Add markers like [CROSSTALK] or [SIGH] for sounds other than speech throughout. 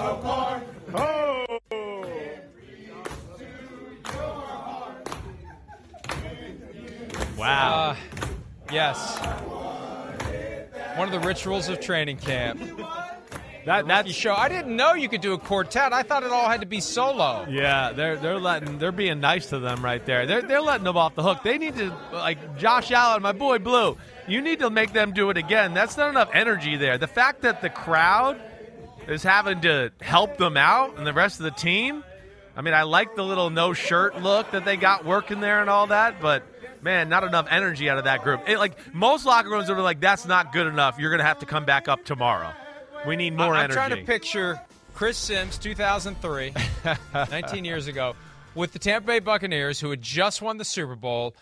apart. Wow. Uh, yes. One of the rituals of training camp. That that show. I didn't know you could do a quartet. I thought it all had to be solo. Yeah, they're they're letting they're being nice to them right there. They're they're letting them off the hook. They need to like Josh Allen, my boy Blue. You need to make them do it again. That's not enough energy there. The fact that the crowd is having to help them out and the rest of the team. I mean, I like the little no shirt look that they got working there and all that, but man, not enough energy out of that group. It, like most locker rooms are like, that's not good enough. You're going to have to come back up tomorrow. We need more I'm energy. I'm trying to picture Chris Simms, 2003, [LAUGHS] 19 years ago, with the Tampa Bay Buccaneers, who had just won the Super Bowl.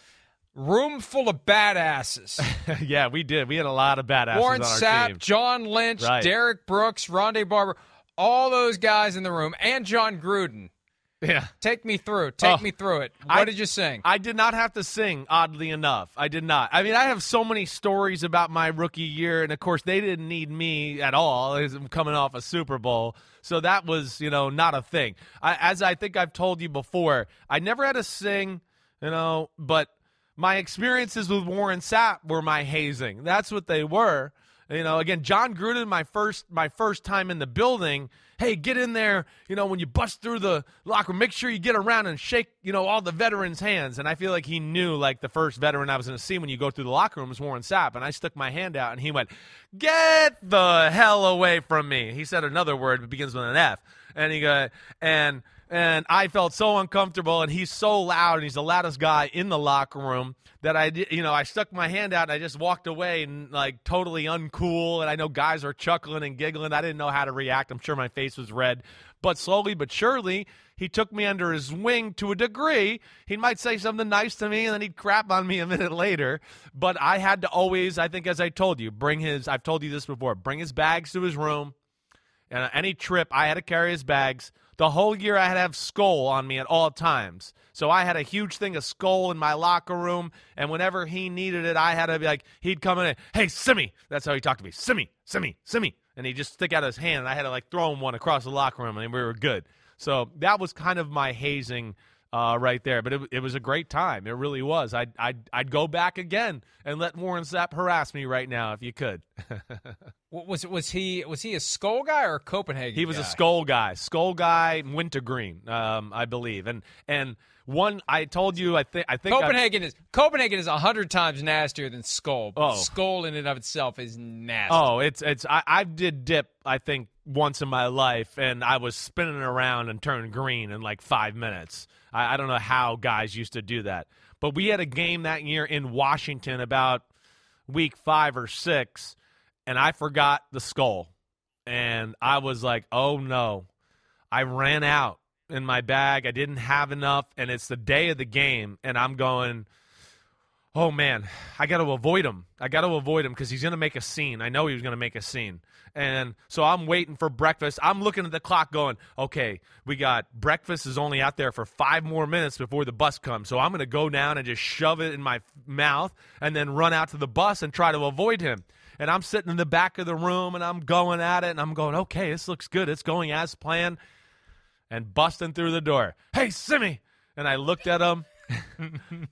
Room full of badasses. [LAUGHS] yeah, we did. We had a lot of badasses. Warren on our Sapp, team. John Lynch, right. Derrick Brooks, Rondé Barber, all those guys in the room, and Jon Gruden. Yeah. Take me through. Take oh, me through it. What I, did you sing? I did not have to sing, oddly enough. I did not. I mean, I have so many stories about my rookie year, and of course, they didn't need me at all. I'm coming off a Super Bowl. So that was, you know, not a thing. I, as I think I've told you before, I never had to sing, you know, but my experiences with Warren Sapp were my hazing. That's what they were. You know, again, Jon Gruden, my first my first time in the building. Hey, get in there. You know, when you bust through the locker, make sure you get around and shake. You know, all the veterans' hands. And I feel like he knew, like the first veteran I was going to see when you go through the locker room was Warren Sapp. And I stuck my hand out, and he went, "Get the hell away from me." He said another word, but begins with an F. And he go and and I felt so uncomfortable. And he's so loud, and he's the loudest guy in the locker room that I. You know, I stuck my hand out and I just walked away and like totally uncool. And I know guys are chuckling and giggling. I didn't know how to react. I'm sure my face was red, but slowly but surely. He took me under his wing to a degree. He might say something nice to me and then he'd crap on me a [LAUGHS] minute later. But I had to always, I think, as I told you, bring his, I've told you this before, bring his bags to his room. And any trip, I had to carry his bags. The whole year, I had to have Skoal on me at all times. So I had a huge thing of Skoal in my locker room, and whenever he needed it, I had to be like, he'd come in hey, Simmy. That's how he talked to me. Simmy, Simmy, Simmy. And he'd just stick out his hand, and I had to like throw him one across the locker room, and we were good. So that was kind of my hazing uh, right there. But it, it was a great time. It really was. I'd, I'd, I'd go back again and let Warren Sapp harass me right now if you could. [LAUGHS] was was he was he a Skoal guy or a Copenhagen? He was guy? a Skoal guy. Skoal guy, wintergreen, um, I believe. And and one I told you, I think I think Copenhagen I, is Copenhagen is a hundred times nastier than Skoal. Oh, Skoal in and of itself is nasty. Oh, it's it's I, I did dip. I think once in my life, and I was spinning around and turned green in like five minutes. I, I don't know how guys used to do that, but we had a game that year in Washington about week five or six, and I forgot the Skoal. And I was like, oh no. I ran out in my bag. I didn't have enough, and it's the day of the game, and I'm going, oh man, I got to avoid him. I got to avoid him because he's going to make a scene. I know he was going to make a scene. And so I'm waiting for breakfast. I'm looking at the clock going, okay, we got breakfast is only out there for five more minutes before the bus comes. So I'm going to go down and just shove it in my mouth and then run out to the bus and try to avoid him. And I'm sitting in the back of the room and I'm going at it and I'm going, okay, this looks good. It's going as planned and busting through the door. Hey, Simi! And I looked at him, [LAUGHS]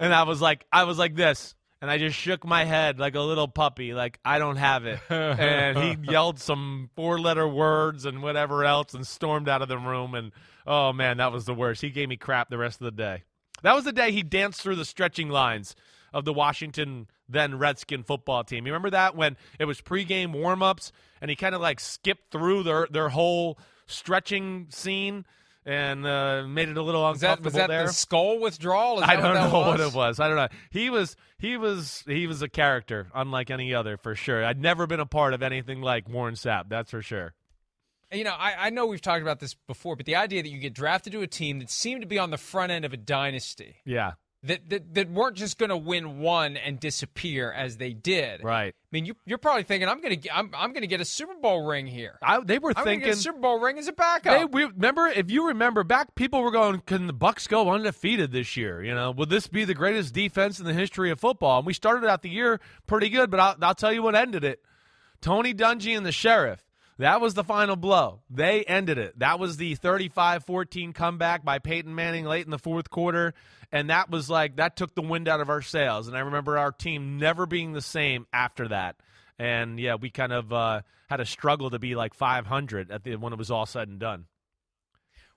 and I was like, I was like this, and I just shook my head like a little puppy, like I don't have it. and he [LAUGHS] yelled some four-letter words and whatever else, and stormed out of the room. And oh man, that was the worst. He gave me crap the rest of the day. That was the day he danced through the stretching lines of the Washington then Redskin football team. You remember that when it was pregame warmups and he kind of like skipped through their their whole stretching scene and uh, made it a little uncomfortable was that, was that there. the Skoal withdrawal? I don't what know was? what it was. I don't know. He was he was he was a character unlike any other for sure. I'd never been a part of anything like Warren Sapp. That's for sure. You know, I, I know we've talked about this before, but the idea that you get drafted to a team that seemed to be on the front end of a dynasty, Yeah. That that, that weren't just going to win one and disappear as they did. Right. I mean, you, you're probably thinking, I'm going to I'm, I'm going to get a Super Bowl ring here. I, they were I'm thinking get a Super Bowl ring as a backup. They, we, remember, if you remember back, people were going, "Can the Bucs go undefeated this year? You know, would this be the greatest defense in the history of football?" And we started out the year pretty good, but I'll, I'll tell you what ended it: Tony Dungy and the Sheriff. That was the final blow. They ended it. That was the 35-14 comeback by Peyton Manning late in the fourth quarter, and that was like that took the wind out of our sails. And I remember our team never being the same after that. And yeah, we kind of uh, had a struggle to be like 500 at the when it was all said and done.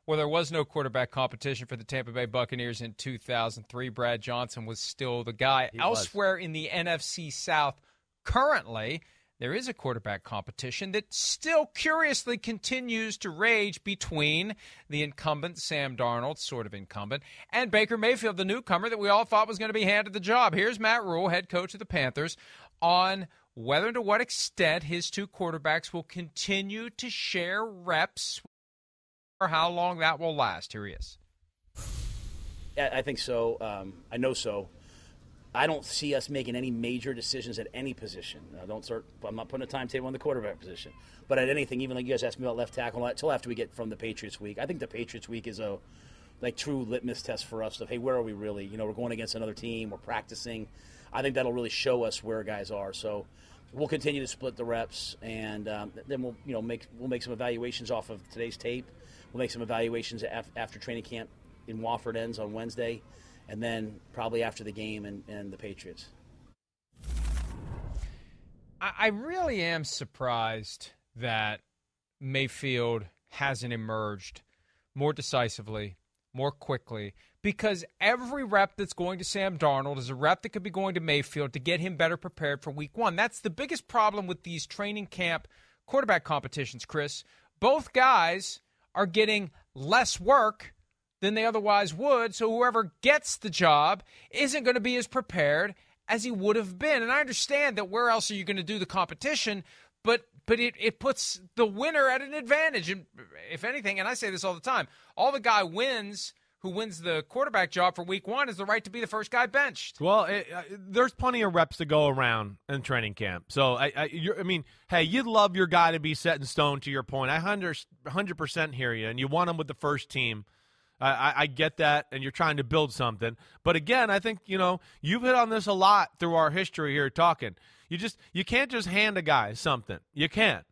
Well, there was no quarterback competition for the Tampa Bay Buccaneers in 2003. Brad Johnson was still the guy. He Elsewhere in the NFC South, currently, there is a quarterback competition that still curiously continues to rage between the incumbent Sam Darnold, sort of incumbent, and Baker Mayfield, the newcomer that we all thought was going to be handed the job. Here's Matt Rhule, head coach of the Panthers, on whether and to what extent his two quarterbacks will continue to share reps or how long that will last. Here he is. I think so. Um, I know so. I don't see us making any major decisions at any position. I don't start. I'm not putting a timetable on the quarterback position, but at anything, even like you guys asked me about left tackle, until after we get from the Patriots week. I think the Patriots week is a like true litmus test for us of hey, where are we really? You know, we're going against another team. We're practicing. I think that'll really show us where guys are. So we'll continue to split the reps, and um, then we'll you know make we'll make some evaluations off of today's tape. We'll make some evaluations af- after training camp in Wofford ends on Wednesday, and then probably after the game and, and the Patriots. I, I really am surprised that Mayfield hasn't emerged more decisively, more quickly, because every rep that's going to Sam Darnold is a rep that could be going to Mayfield to get him better prepared for week one. That's the biggest problem with these training camp quarterback competitions, Chris. Both guys are getting less work than they otherwise would, so whoever gets the job isn't going to be as prepared as he would have been. And I understand that where else are you going to do the competition, but but it, it puts the winner at an advantage. And if anything, and I say this all the time, all the guy wins who wins the quarterback job for week one is the right to be the first guy benched. Well, it, uh, there's plenty of reps to go around in training camp. So, I, I, I mean, hey, you'd love your guy to be set in stone. To your point, I 100 percent hear you, and you want him with the first team. I, I, get that, and you're trying to build something. But again, I think you know you've hit on this a lot through our history here talking. You just you can't just hand a guy something. You can't.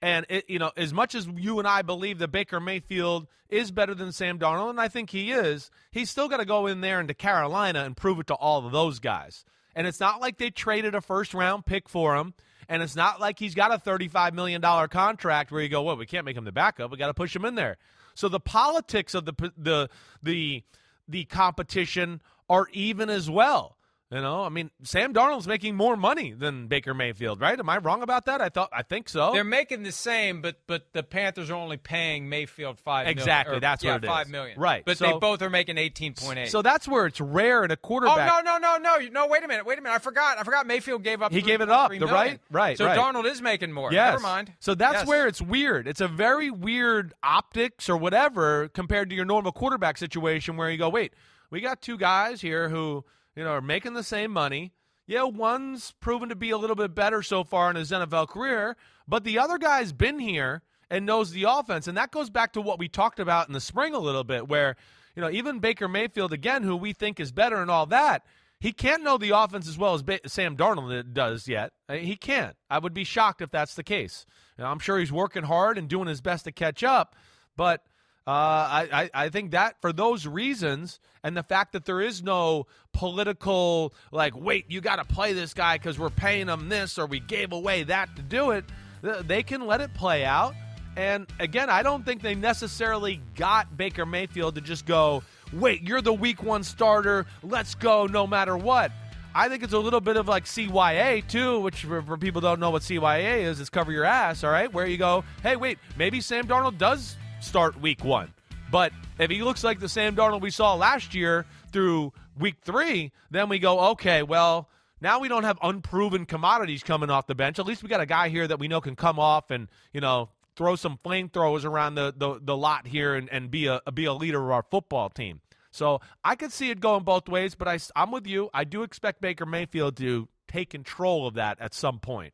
And it, you know, as much as you and I believe that Baker Mayfield is better than Sam Darnold, and I think he is, he's still got to go in there into Carolina and prove it to all of those guys. And it's not like they traded a first round pick for him, and it's not like he's got a thirty-five million dollar contract where you go, well, we can't make him the backup. We got to push him in there. So the politics of the the the the competition are even as well. You know, I mean, Sam Darnold's making more money than Baker Mayfield, right? Am I wrong about that? I thought, I think so. They're making the same, but but the Panthers are only paying Mayfield five. Exactly, million, or, that's yeah, what it is. five million. Right, But so- they both are making eighteen point eight. so that's where it's rare in a quarterback. Oh no no no no no! Wait a minute! Wait a minute! I forgot. I forgot. Mayfield gave up. He three- gave it up, the right- right, So right. Darnold is making more. Yes. Never mind. So that's Yes. where it's weird. It's a very weird optics or whatever compared to your normal quarterback situation where you go, wait, we got two guys here who, you know, are making the same money. Yeah, one's proven to be a little bit better so far in his NFL career, but the other guy's been here and knows the offense. And that goes back to what we talked about in the spring a little bit, where, you know, even Baker Mayfield, again, who we think is better and all that, he can't know the offense as well as ba- Sam Darnold does yet. Uh, He can't. I would be shocked if that's the case. You know, I'm sure he's working hard and doing his best to catch up, but uh, I, I, I think that for those reasons and the fact that there is no political, like, wait, you got to play this guy because we're paying him this or we gave away that to do it, they can let it play out. And again, I don't think they necessarily got Baker Mayfield to just go, wait, you're the week one starter. Let's go no matter what. I think it's a little bit of like CYA too, which for, for people don't know what CYA is, is cover your ass, all right? Where you go, hey, wait, maybe Sam Darnold does start week one. But if he looks like the Sam Darnold we saw last year through week three, then we go, okay, well, now we don't have unproven commodities coming off the bench. At least we got a guy here that we know can come off and, you know, throw some flamethrowers around the, the, the lot here and, and be a be a leader of our football team. So I could see it going both ways, but I, I'm with you. I do expect Baker Mayfield to take control of that at some point.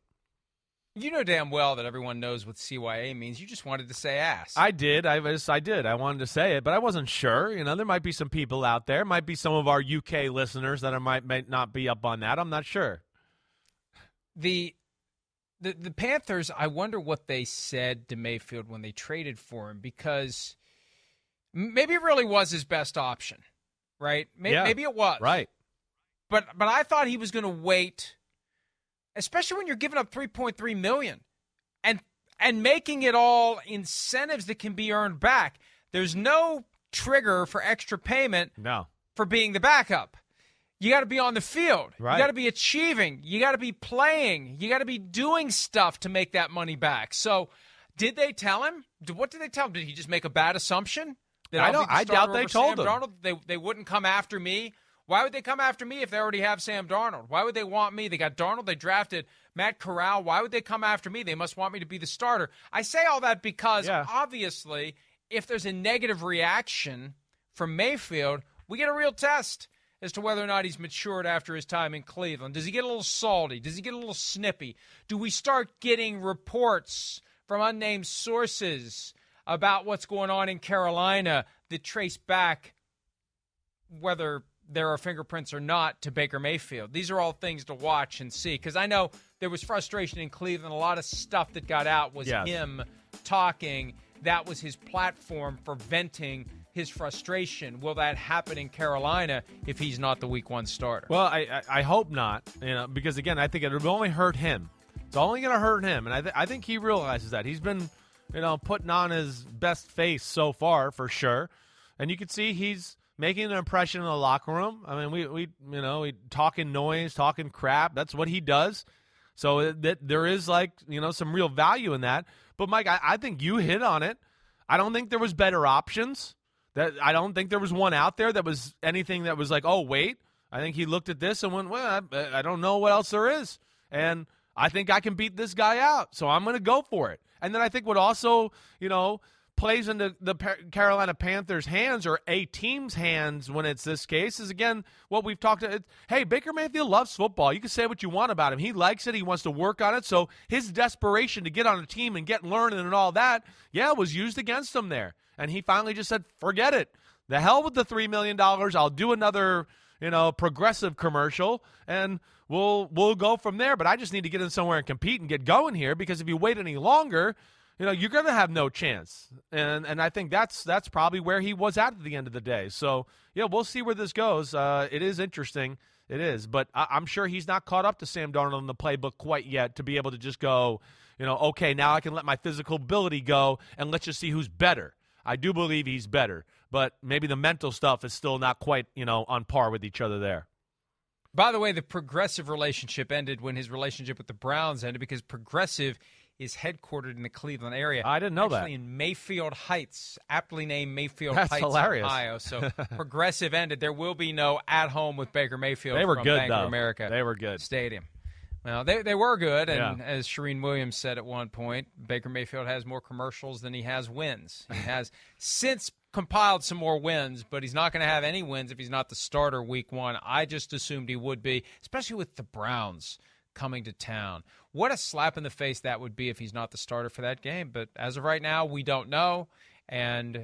You know damn well that everyone knows what CYA means. You just wanted to say ass. I did. I was. I did. I wanted to say it, but I wasn't sure. You know, there might be some people out there. Might be some of our UK listeners that are, might might not be up on that. I'm not sure. the the the Panthers, I wonder what they said to Mayfield when they traded for him because maybe it really was his best option, right? Maybe, Yeah. maybe it was, Right. But but I thought he was going to wait, especially when you're giving up 3.3 million, and and making it all incentives that can be earned back. There's no trigger for extra payment No. for being the backup. You got to be on the field. Right. You got to be achieving. You got to be playing. You got to be doing stuff to make that money back. So, did they tell him? What did they tell him? Did he just make a bad assumption? That I don't- I doubt they over told Sam him. Darnold? They they wouldn't come after me. Why would they come after me if they already have Sam Darnold? Why would they want me? They got Darnold. They drafted Matt Corral. Why would they come after me? They must want me to be the starter. I say all that because Yeah. obviously, if there's a negative reaction from Mayfield, we get a real test as to whether or not he's matured after his time in Cleveland. Does he get a little salty? Does he get a little snippy? Do we start getting reports from unnamed sources about what's going on in Carolina that trace back whether there are fingerprints or not to Baker Mayfield. These are all things to watch and see because I know there was frustration in Cleveland. A lot of stuff that got out was Yes. him talking. That was his platform for venting his frustration. Will that happen in Carolina if he's not the week one starter? Well, I, I I hope not. You know, because again, I think it would only hurt him. It's only going to hurt him, and I th- I think he realizes that he's been, you know, putting on his best face so far for sure, and you can see he's making an impression in the locker room. I mean, we we you know we talking noise, talking crap. That's what he does. So that there is like you know some real value in that. But Mike, I, I think you hit on it. I don't think there was better options. That I don't think there was one out there that was anything that was like, oh wait. I think he looked at this and went, well, I, I don't know what else there is, and I think I can beat this guy out, so I'm going to go for it. And then I think what also, you know, plays into the Carolina Panthers' hands or a team's hands when it's this case is again what we've talked about. Hey, Baker Mayfield loves football. You can say what you want about him. He likes it. He wants to work on it. So his desperation to get on a team and get learning and all that, yeah, was used against him there. And he finally just said, "Forget it. The hell with the three million dollars. I'll do another." You know, progressive commercial, and we'll we'll go from there. But I just need to get in somewhere and compete and get going here because if you wait any longer, you know you're going to have no chance. And and i think that's that's probably where he was at at the end of the day. So yeah we'll see where this goes. Uh, it is interesting. It is. But I, i'm sure he's not caught up to sam darnold in the playbook quite yet to be able to just go you know okay now i can let my physical ability go and let's just see who's better. I do believe he's better but maybe the mental stuff is still not quite you know on par with each other there. By the way, the progressive relationship ended when his relationship with the Browns ended because progressive is headquartered in the Cleveland area. I didn't know Actually that. in Mayfield Heights, aptly named Mayfield That's Heights, hilarious. Ohio. So [LAUGHS] progressive ended. There will be no at home with Baker Mayfield. They were from good, Bank though. America. They were good. Stadium. Well, they they were good, and Yeah. as Shereen Williams said at one point, Baker Mayfield has more commercials than he has wins. He [LAUGHS] has since compiled some more wins, but he's not going to have any wins if he's not the starter week one. I just assumed he would be, especially with the Browns coming to town. What a slap in the face that would be if he's not the starter for that game. But as of right now, we don't know, and uh,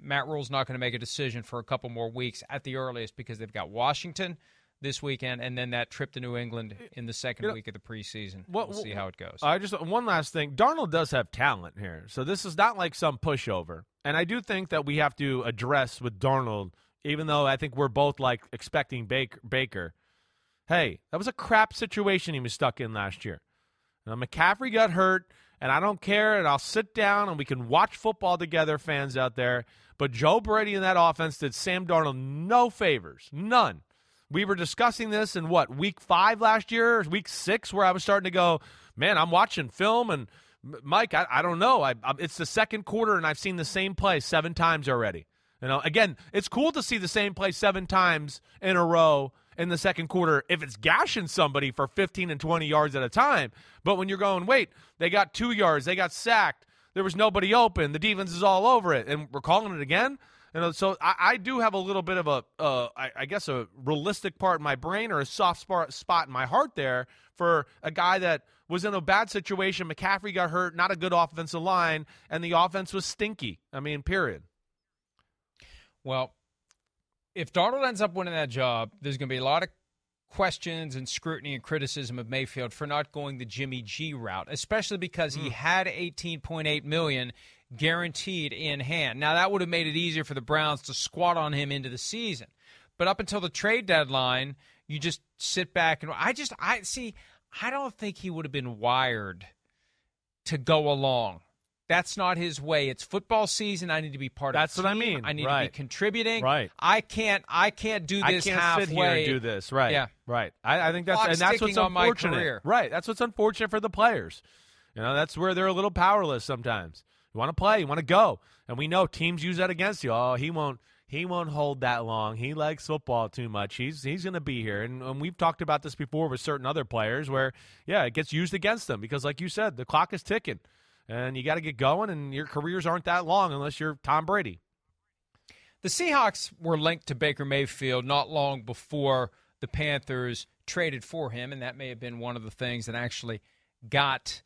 Matt Rhule's not going to make a decision for a couple more weeks at the earliest because they've got Washington this weekend, and then that trip to New England in the second You know, week of the preseason. what- we'll see how it goes. I just one last thing. Darnold does have talent here, so this is not like some pushover. And I do think that we have to address with Darnold, even though I think we're both like expecting Baker. Baker. Hey, that was a crap situation he was stuck in last year. Now, McCaffrey got hurt, and I don't care, and I'll sit down and we can watch football together, fans out there. But Joe Brady in that offense did Sam Darnold no favors, none. We were discussing this in what week five last year, week six, where I was starting to go, man, I'm watching film, and Mike, I, I don't know. I, I, it's the second quarter, and I've seen the same play seven times already. You know, again, it's cool to see the same play seven times in a row in the second quarter if it's gashing somebody for 15 and 20 yards at a time. But when you're going, wait, they got two yards, they got sacked, there was nobody open, the defense is all over it, and we're calling it again. Know, so I, I do have a little bit of a, uh, I, I guess, a realistic part in my brain or a soft spot, spot in my heart there for a guy that was in a bad situation. McCaffrey got hurt, not a good offensive line, and the offense was stinky. I mean, period. Well, if Darnold ends up winning that job, there's going to be a lot of questions and scrutiny and criticism of Mayfield for not going the Jimmy G route, especially because he hmm. had 18.8 million guaranteed in hand. Now that would have made it easier for the Browns to squat on him into the season. But up until the trade deadline, you just sit back and I just I see I don't think he would have been wired to go along. That's not his way. It's football season. I need to be part That's of That's what I mean. I need to be contributing. Right. I can't I can't do this I can't halfway. sit here and do this. Right. Yeah. Right. I, I think that's Clock's and that's what's unfortunate. Right. That's what's unfortunate for the players. You know, that's where they're a little powerless sometimes. You want to play, you want to go, and we know teams use that against you. Oh, he won't. He won't hold that long. He likes football too much. He's he's going to be here, and, and we've talked about this before with certain other players, where yeah, it gets used against them because, like you said, the clock is ticking, and you got to get going, and your careers aren't that long unless you're Tom Brady. The Seahawks were linked to Baker Mayfield not long before the Panthers traded for him, and that may have been one of the things that actually got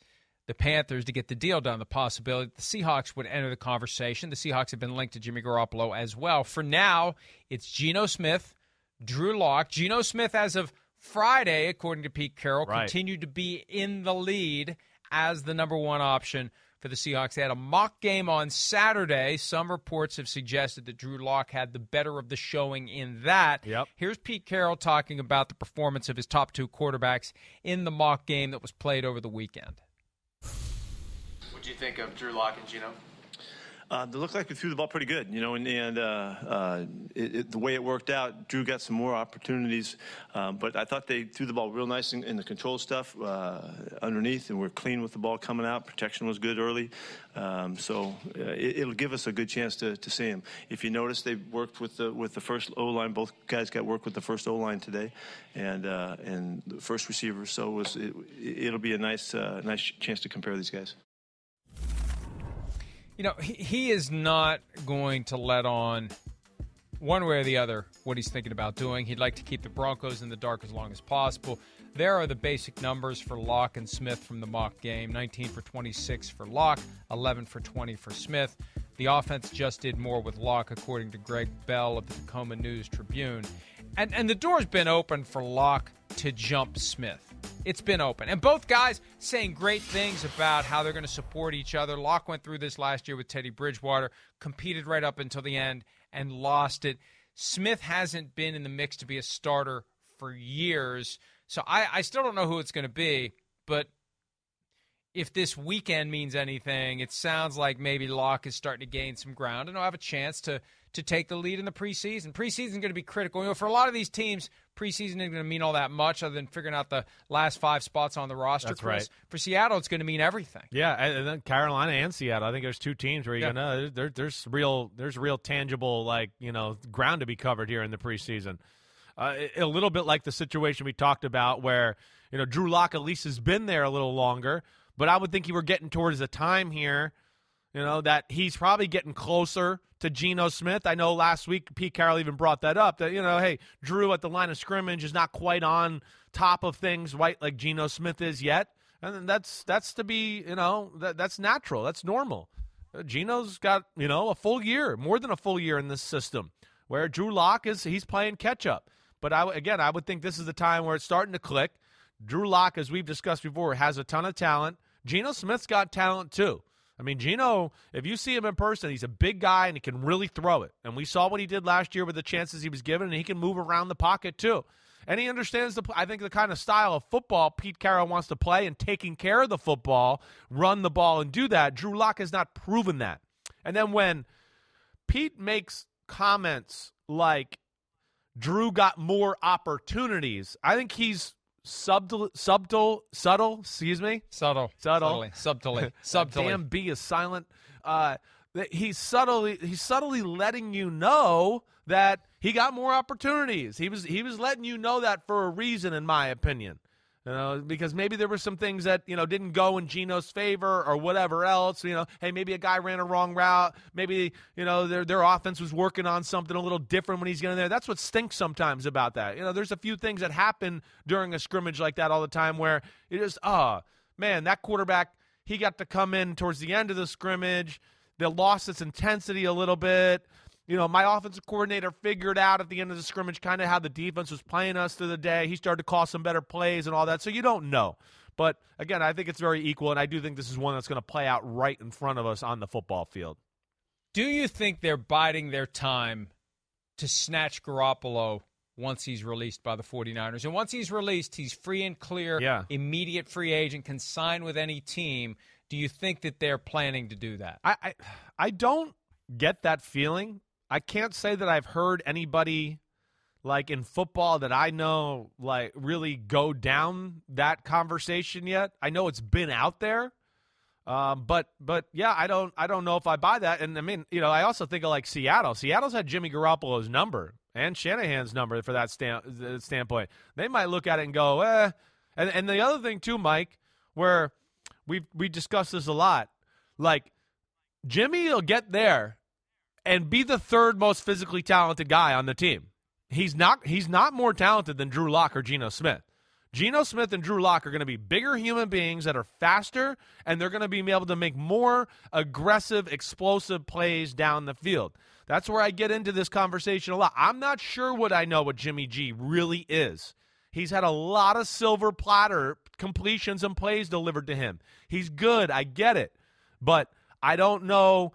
the Panthers to get the deal done. The possibility that the Seahawks would enter the conversation. The Seahawks have been linked to Jimmy Garoppolo as well. For now, it's Geno Smith, Drew Lock. Geno Smith, as of Friday, according to Pete Carroll, Right. continued to be in the lead as the number one option for the Seahawks. They had a mock game on Saturday. Some reports have suggested that Drew Lock had the better of the showing in that. Yep. Here's Pete Carroll talking about the performance of his top two quarterbacks in the mock game that was played over the weekend. What do you think of Drew Lock and Geno? Uh, they looked like they threw the ball pretty good, you know, and, and uh, uh, it, it, the way it worked out, Drew got some more opportunities, um, but I thought they threw the ball real nice in, in the control stuff uh, underneath, and we're clean with the ball coming out. Protection was good early, um, so uh, it, it'll give us a good chance to, to see him. If you notice, they worked with the with the first O line. Both guys got work with the first O line today, and uh, and the first receiver. So it was it, it'll be a nice nice chance to compare these guys. You know, he, he is not going to let on one way or the other what he's thinking about doing. He'd like to keep the Broncos in the dark as long as possible. There are the basic numbers for Lock and Smith from the mock game 19 for 26 for Lock, 11 for 20 for Smith. The offense just did more with Lock, according to Gregg Bell of the Tacoma News Tribune. And, and the door's been open for Lock to jump Smith. It's been open. And both guys saying great things about how they're going to support each other. Lock went through this last year with Teddy Bridgewater, competed right up until the end, and lost it. Smith hasn't been in the mix to be a starter for years. So I, I still don't know who it's going to be. But if this weekend means anything, it sounds like maybe Lock is starting to gain some ground and will have a chance to to take the lead in the preseason. Preseason is going to be critical. You know, for a lot of these teams, preseason isn't going to mean all that much other than figuring out the last five spots on the roster. That's Chris. right. For Seattle, it's going to mean everything. Yeah, and then Carolina and Seattle. I think there's two teams where you Yeah. know there, there's real there's real tangible like you know ground to be covered here in the preseason. Uh, a little bit like the situation we talked about where you know Drew Lock at least has been there a little longer, but I would think you were getting towards a time here, you know that he's probably getting closer to Geno Smith. I know last week Pete Carroll even brought that up that you know hey Drew at the line of scrimmage is not quite on top of things right like Geno Smith is yet. And that's that's to be you know that that's natural. That's normal. Uh, Geno's got you know a full year, more than a full year in this system. Where Drew Lock is, he's playing catch up. But I again, I would think this is the time where it's starting to click. Drew Lock, as we've discussed before, has a ton of talent. Geno Smith's got talent too. I mean, Geno, if you see him in person, he's a big guy and he can really throw it. And we saw what he did last year with the chances he was given, and he can move around the pocket too. And he understands the, I think, the kind of style of football Pete Carroll wants to play and taking care of the football, run the ball, and do that. Drew Lock has not proven that. And then when Pete makes comments like Drew got more opportunities, I think he's subtle, subtle, subtle. Excuse me, Subtle. Subtle. Subtly. Subtly. [LAUGHS] Subtly. Damn, B is silent. Uh, that he's subtly he's subtly letting you know that he got more opportunities. He was he was letting you know that for a reason, in my opinion. You know, because maybe there were some things that you know didn't go in Geno's favor or whatever else. You know, hey, maybe a guy ran a wrong route. Maybe you know their their offense was working on something a little different when he's getting there. That's what stinks sometimes about that. You know, there's a few things that happen during a scrimmage like that all the time where it just oh ah, man, that quarterback he got to come in towards the end of the scrimmage. They lost its intensity a little bit. You know, my offensive coordinator figured out at the end of the scrimmage kind of how the defense was playing us through the day. He started to call some better plays and all that. So you don't know. But again, I think it's very equal, and I do think this is one that's going to play out right in front of us on the football field. Do you think they're biding their time to snatch Garoppolo once he's released by the 49ers? And once he's released, he's free and clear, Yeah. immediate free agent, can sign with any team. Do you think that they're planning to do that? I, I I don't get that feeling. I can't say that I've heard anybody like in football that I know like really go down that conversation yet. I know it's been out there. Um, but but yeah, I don't I don't know if I buy that. And I mean, you know, I also think of like Seattle. Seattle's had Jimmy Garoppolo's number and Shanahan's number for that stand, standpoint. They might look at it and go, eh. And and the other thing too, Mike, where we we discussed this a lot, like Jimmy will get there and be the third most physically talented guy on the team. He's not he's not more talented than Drew Lock or Geno Smith. Geno Smith and Drew Lock are going to be bigger human beings that are faster and they're going to be able to make more aggressive, explosive plays down the field. That's where I get into this conversation a lot. I'm not sure what I know what Jimmy G really is. He's had a lot of silver platter completions and plays delivered to him. He's good, I get it. But I don't know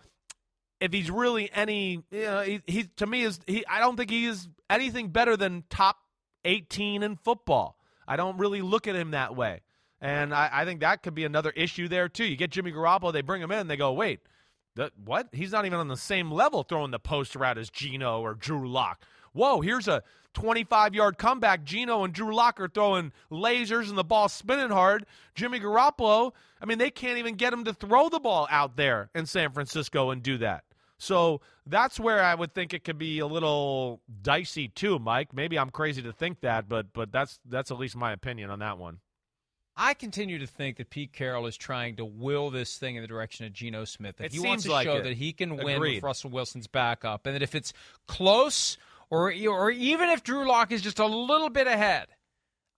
if he's really any you know he, he to me is he I don't think he is anything better than top 18 in football. I don't really look at him that way. And I, I think that could be another issue there too. You get Jimmy Garoppolo, they bring him in, they go, wait, that, what? He's not even on the same level throwing the post route as Geno or Drew Lock. Whoa, here's a 25 yard comeback. Geno and Drew Lock are throwing lasers and the ball spinning hard. Jimmy Garoppolo, I mean, they can't even get him to throw the ball out there in San Francisco and do that. So that's where I would think it could be a little dicey too, Mike. Maybe I'm crazy to think that, but but that's that's at least my opinion on that one. I continue to think that Pete Carroll is trying to will this thing in the direction of Geno Smith. That It he wants to like show it. that he can win Agreed. with Russell Wilson's backup, and that if it's close or or even if Drew Lock is just a little bit ahead,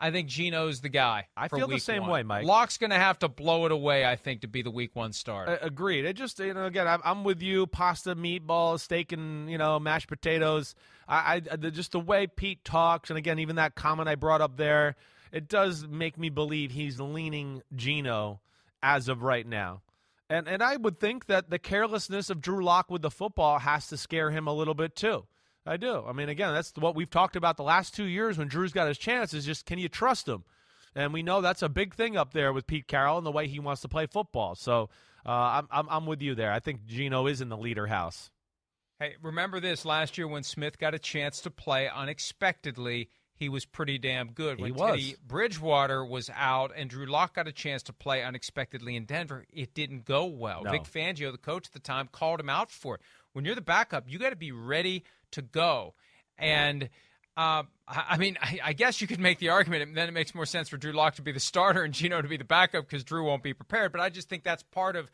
I think Geno's the guy. I feel the same one. way, Mike. Lock's going to have to blow it away, I think, to be the week one start. Uh, agreed. It just you know again I'm, I'm with you. Pasta, meatballs, steak, and you know mashed potatoes. I, I the, just the way Pete talks, and again even that comment I brought up there, it does make me believe he's leaning Geno as of right now. And and I would think that the carelessness of Drew Lock with the football has to scare him a little bit too. I do. I mean, again, that's what we've talked about the last two years when Drew's got his chance. Is just can you trust him? And we know that's a big thing up there with Pete Carroll and the way he wants to play football. So uh, I'm, I'm I'm with you there. I think Geno is in the leader house. Hey, remember this last year when Smith got a chance to play unexpectedly? He was pretty damn good. When He was. Teddy Bridgewater was out and Drew Lock got a chance to play unexpectedly in Denver, it didn't go well. No. Vic Fangio, the coach at the time, called him out for it. When you're the backup, you got to be ready to go. And uh, I mean, I, I guess you could make the argument, and then it makes more sense for Drew Lock to be the starter and Geno to be the backup because Drew won't be prepared. But I just think that's part of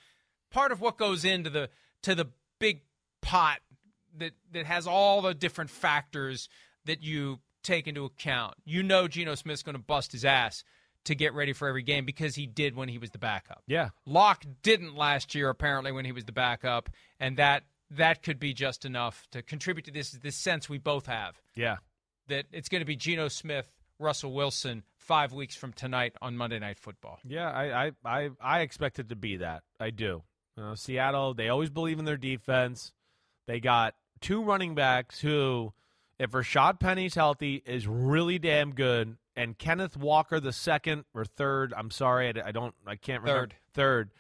part of what goes into the to the big pot that that has all the different factors that you take into account. You know, Geno Smith's going to bust his ass to get ready for every game because he did when he was the backup. Yeah. Lock didn't last year apparently when he was the backup, and that that could be just enough to contribute to this this sense we both have Yeah. that it's going to be Geno Smith, Russell Wilson five weeks from tonight on Monday Night Football. Yeah, I, I, I, I expect it to be that. I do. You know, Seattle, they always believe in their defense. They got two running backs who, if Rashad Penny's healthy, is really damn good. And Kenneth Walker, the second or third, I'm sorry, I, I don't, I can't remember. Third.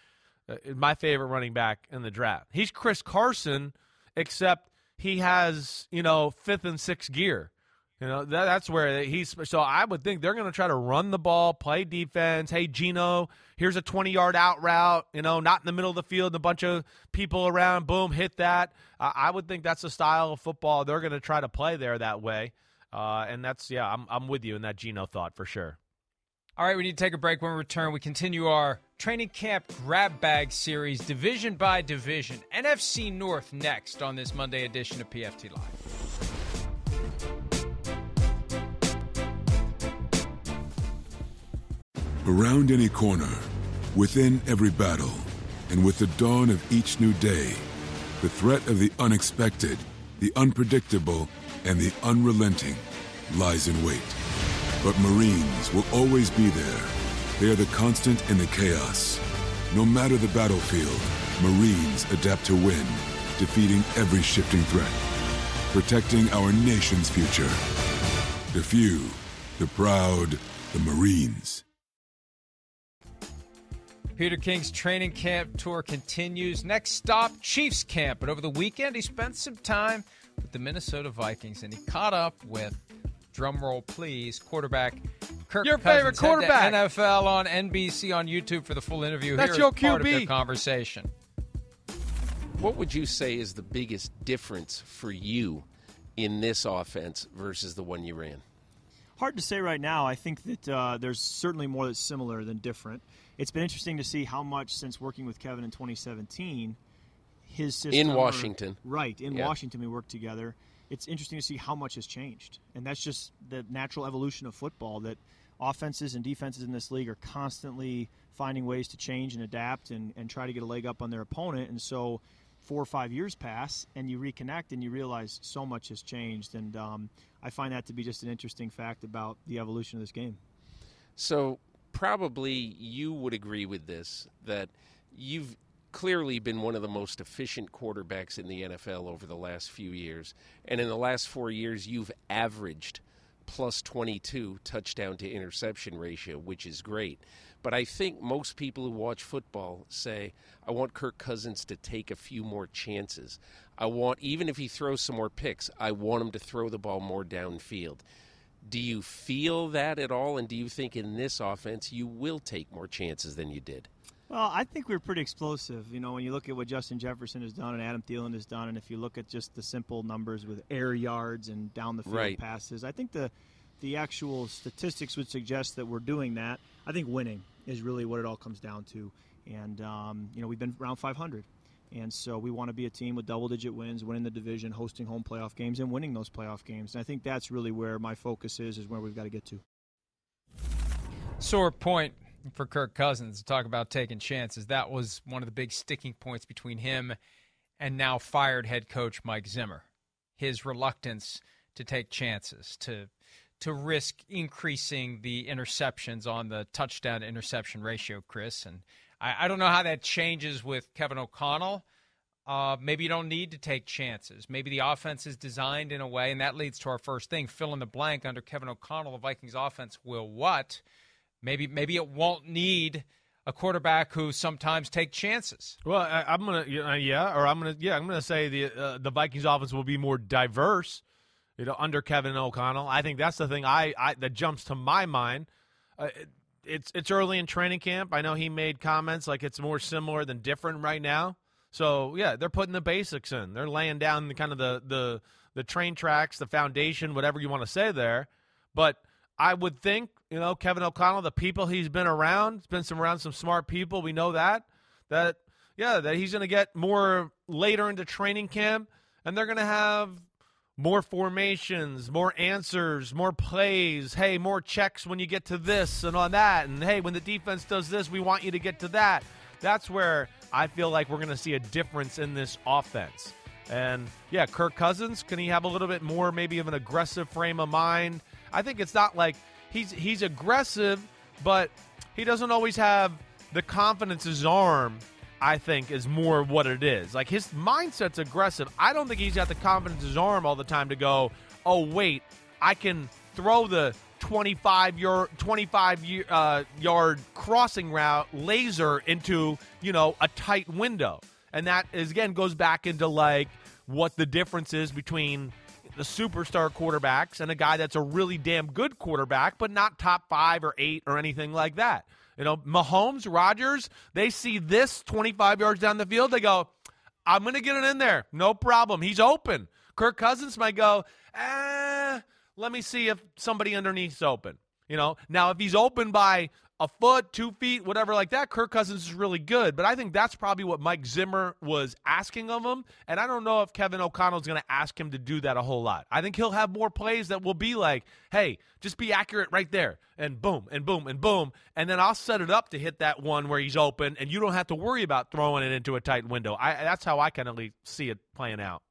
Uh, my favorite running back in the draft. He's Chris Carson, except he has, you know, fifth and sixth gear. You know, that, that's where he's. So I would think they're going to try to run the ball, play defense. Hey, Geno, here's a 20 yard out route, you know, not in the middle of the field, a bunch of people around. Boom, hit that. Uh, I would think that's the style of football they're going to try to play there that way. Uh, and that's, yeah, I'm, I'm with you in that Geno thought for sure. All right, we need to take a break. When we return, we continue our training camp grab bag series, division by division. NFC North next on this Monday edition of PFT Live. Around any corner, within every battle, and with the dawn of each new day, the threat of the unexpected, the unpredictable, and the unrelenting lies in wait. But Marines will always be there. They are the constant in the chaos. No matter the battlefield, Marines adapt to win, defeating every shifting threat, protecting our nation's future. The few, the proud, the Marines. Peter King's training camp tour continues. Next stop, Chiefs camp. But over the weekend, he spent some time with the Minnesota Vikings and he caught up with, drumroll please, quarterback Kirk Your Cousins. favorite Head to quarterback. NFL on NBC on YouTube for the full interview. That's Here your is part of QB. their conversation. What would you say is the biggest difference for you in this offense versus the one you ran? Hard to say right now. I think that uh, there's certainly more that's similar than different. It's been interesting to see how much since working with Kevin in 2017, his system In or- Washington. right in Yeah. Washington, we worked together. It's interesting to see how much has changed, and that's just the natural evolution of football. That offenses and defenses in this league are constantly finding ways to change and adapt and, and try to get a leg up on their opponent, and so four or five years pass and you reconnect and you realize so much has changed. And um, i find that to be just an interesting fact about the evolution of this game. So probably you would agree with this that you've clearly been one of the most efficient quarterbacks in the NFL over the last few years. And in the last 4 years you've averaged plus 22 touchdown to interception ratio, which is great. But I think most people who watch football say, I want Kirk Cousins to take a few more chances. I want, even if he throws some more picks, I want him to throw the ball more downfield. Do you feel that at all? And do you think in this offense you will take more chances than you did? Well, I think we're pretty explosive. You know, when you look at what Justin Jefferson has done and Adam Thielen has done, and if you look at just the simple numbers with air yards and down the field Right. passes, I think the the actual statistics would suggest that we're doing that. I think winning is really what it all comes down to. And um, you know, we've been around 500, and so we want to be a team with double-digit wins, winning the division, hosting home playoff games, and winning those playoff games. And I think that's really where my focus is, is where we've got to get to. Sore point for Kirk Cousins to talk about taking chances. That was one of the big sticking points between him and now fired head coach Mike Zimmer. His reluctance to take chances, to to risk increasing the interceptions on the touchdown interception ratio, Chris. And I, I don't know how that changes with Kevin O'Connell. Uh, maybe you don't need to take chances. Maybe the offense is designed in a way, and that leads to our first thing: fill in the blank under Kevin O'Connell. The Vikings offense will what? Maybe maybe it won't need a quarterback who sometimes take chances. Well, I, am gonna, yeah, or I'm gonna, yeah, I'm gonna say the uh, the Vikings offense will be more diverse, you know, under Kevin O'Connell. I think that's the thing I, I that jumps to my mind. Uh, it, it's it's early in training camp. I know he made comments like it's more similar than different right now. So yeah, they're putting the basics in. They're laying down the kind of the the the train tracks, the foundation, whatever you want to say there. But I would think, you know, Kevin O'Connell, the people he's been around, he's been some around some smart people. We know that. That yeah, that he's going to get more later into training camp, and they're going to have more formations, more answers, more plays. Hey, more checks when you get to this and on that. And hey, when the defense does this, we want you to get to that. That's where I feel like we're going to see a difference in this offense. And yeah, Kirk Cousins, can he have a little bit more, maybe of an aggressive frame of mind? I think it's not like he's he's aggressive, but he doesn't always have the confidence his arm. I think is more what it is. Like his mindset's aggressive. I don't think he's got the confidence his arm all the time to go. Oh wait, I can throw the 25 yard 25 uh, yard crossing route laser into you know a tight window, and that is again goes back into like what the difference is between the superstar quarterbacks and a guy that's a really damn good quarterback, but not top five or eight or anything like that. You know, Mahomes, Rodgers, they see this 25 yards down the field. They go, I'm going to get it in there. No problem. He's open. Kirk Cousins might go, eh, let me see if somebody underneath's open. You know, now if he's open by a foot, two feet, whatever like that, Kirk Cousins is really good. But I think that's probably what Mike Zimmer was asking of him. And I don't know if Kevin O'Connell is going to ask him to do that a whole lot. I think he'll have more plays that will be like, hey, just be accurate right there. And boom, and boom, and boom. And then I'll set it up to hit that one where he's open, and you don't have to worry about throwing it into a tight window. I, that's how I kind of see it playing out.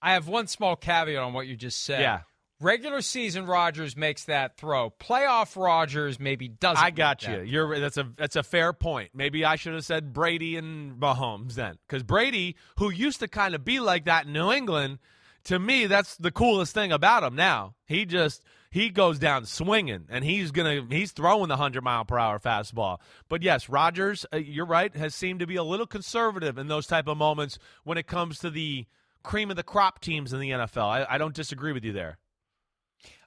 I have one small caveat on what you just said. Yeah. Regular season Rodgers makes that throw. Playoff Rodgers maybe doesn't. I got you. That. You're that's a that's a fair point. Maybe I should have said Brady and Mahomes then, because Brady, who used to kind of be like that in New England, to me that's the coolest thing about him. Now he just he goes down swinging, and he's gonna he's throwing the hundred mile per hour fastball. But yes, Rodgers, uh, you're right, has seemed to be a little conservative in those type of moments when it comes to the cream of the crop teams in the NFL. I, I don't disagree with you there.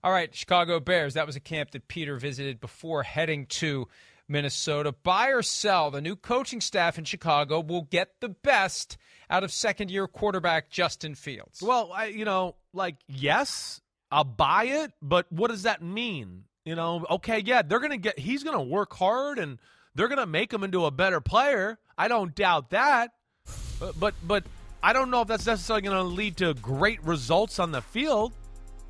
All right, Chicago Bears. That was a camp that Peter visited before heading to Minnesota. Buy or sell, the new coaching staff in Chicago will get the best out of second year quarterback Justin Fields. Well, I, you know, like, yes, I'll buy it, but what does that mean? You know, okay, yeah, they're going to get, he's going to work hard and they're going to make him into a better player. I don't doubt that. But, but, but I don't know if that's necessarily going to lead to great results on the field.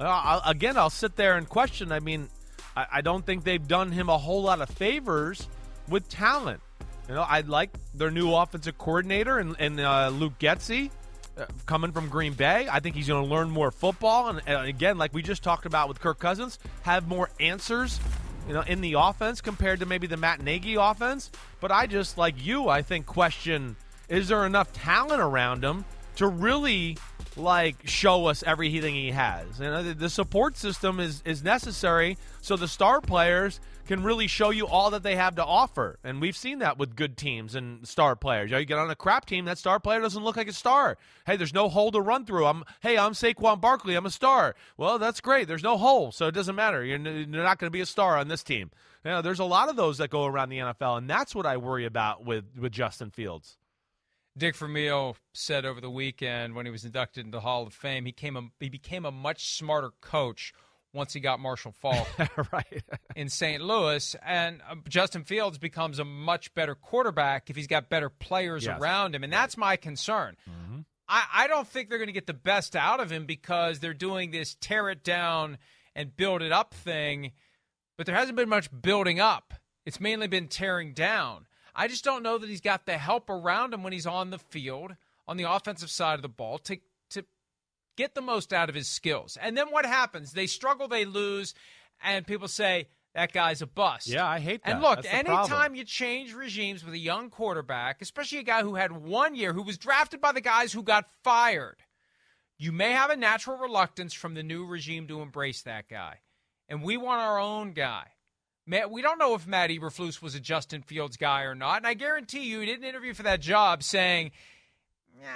I'll, again, I'll sit there and question. I mean, I, I, don't think they've done him a whole lot of favors with talent. You know, I like their new offensive coordinator and, and uh, Luke Getsy uh, coming from Green Bay. I think he's going to learn more football, and, and again, like we just talked about with Kirk Cousins, have more answers. You know, in the offense compared to maybe the Matt Nagy offense. But I just like you. I think question: Is there enough talent around him to really like show us everything he has. And uh, the support system is is necessary so the star players can really show you all that they have to offer. And we've seen that with good teams and star players. You, know, you get on a crap team, that star player doesn't look like a star. Hey, there's no hole to run through. I'm hey, I'm Saquon Barkley. I'm a star. Well, that's great. There's no hole, so it doesn't matter. You're, you're not going to be a star on this team. You know, there's a lot of those that go around the NFL, and that's what I worry about with with Justin Fields. Dick Vermeil said over the weekend when he was inducted into the Hall of Fame, he came a, he became a much smarter coach once he got Marshall Faulk [LAUGHS] right. in St. Louis. And uh, Justin Fields becomes a much better quarterback if he's got better players yes. around him. And that's my concern. Mm-hmm. I, I don't think they're going to get the best out of him because they're doing this tear it down and build it up thing. But there hasn't been much building up, it's mainly been tearing down. I just don't know that he's got the help around him when he's on the field on the offensive side of the ball to to get the most out of his skills. And then what happens? They struggle, they lose, and people say that guy's a bust. Yeah, I hate that. And look, anytime you change regimes with a young quarterback, especially a guy who had one year, who was drafted by the guys who got fired, you may have a natural reluctance from the new regime to embrace that guy. And we want our own guy. Matt, we don't know if Matt Eberflus was a Justin Fields guy or not, and I guarantee you, he didn't interview for that job saying,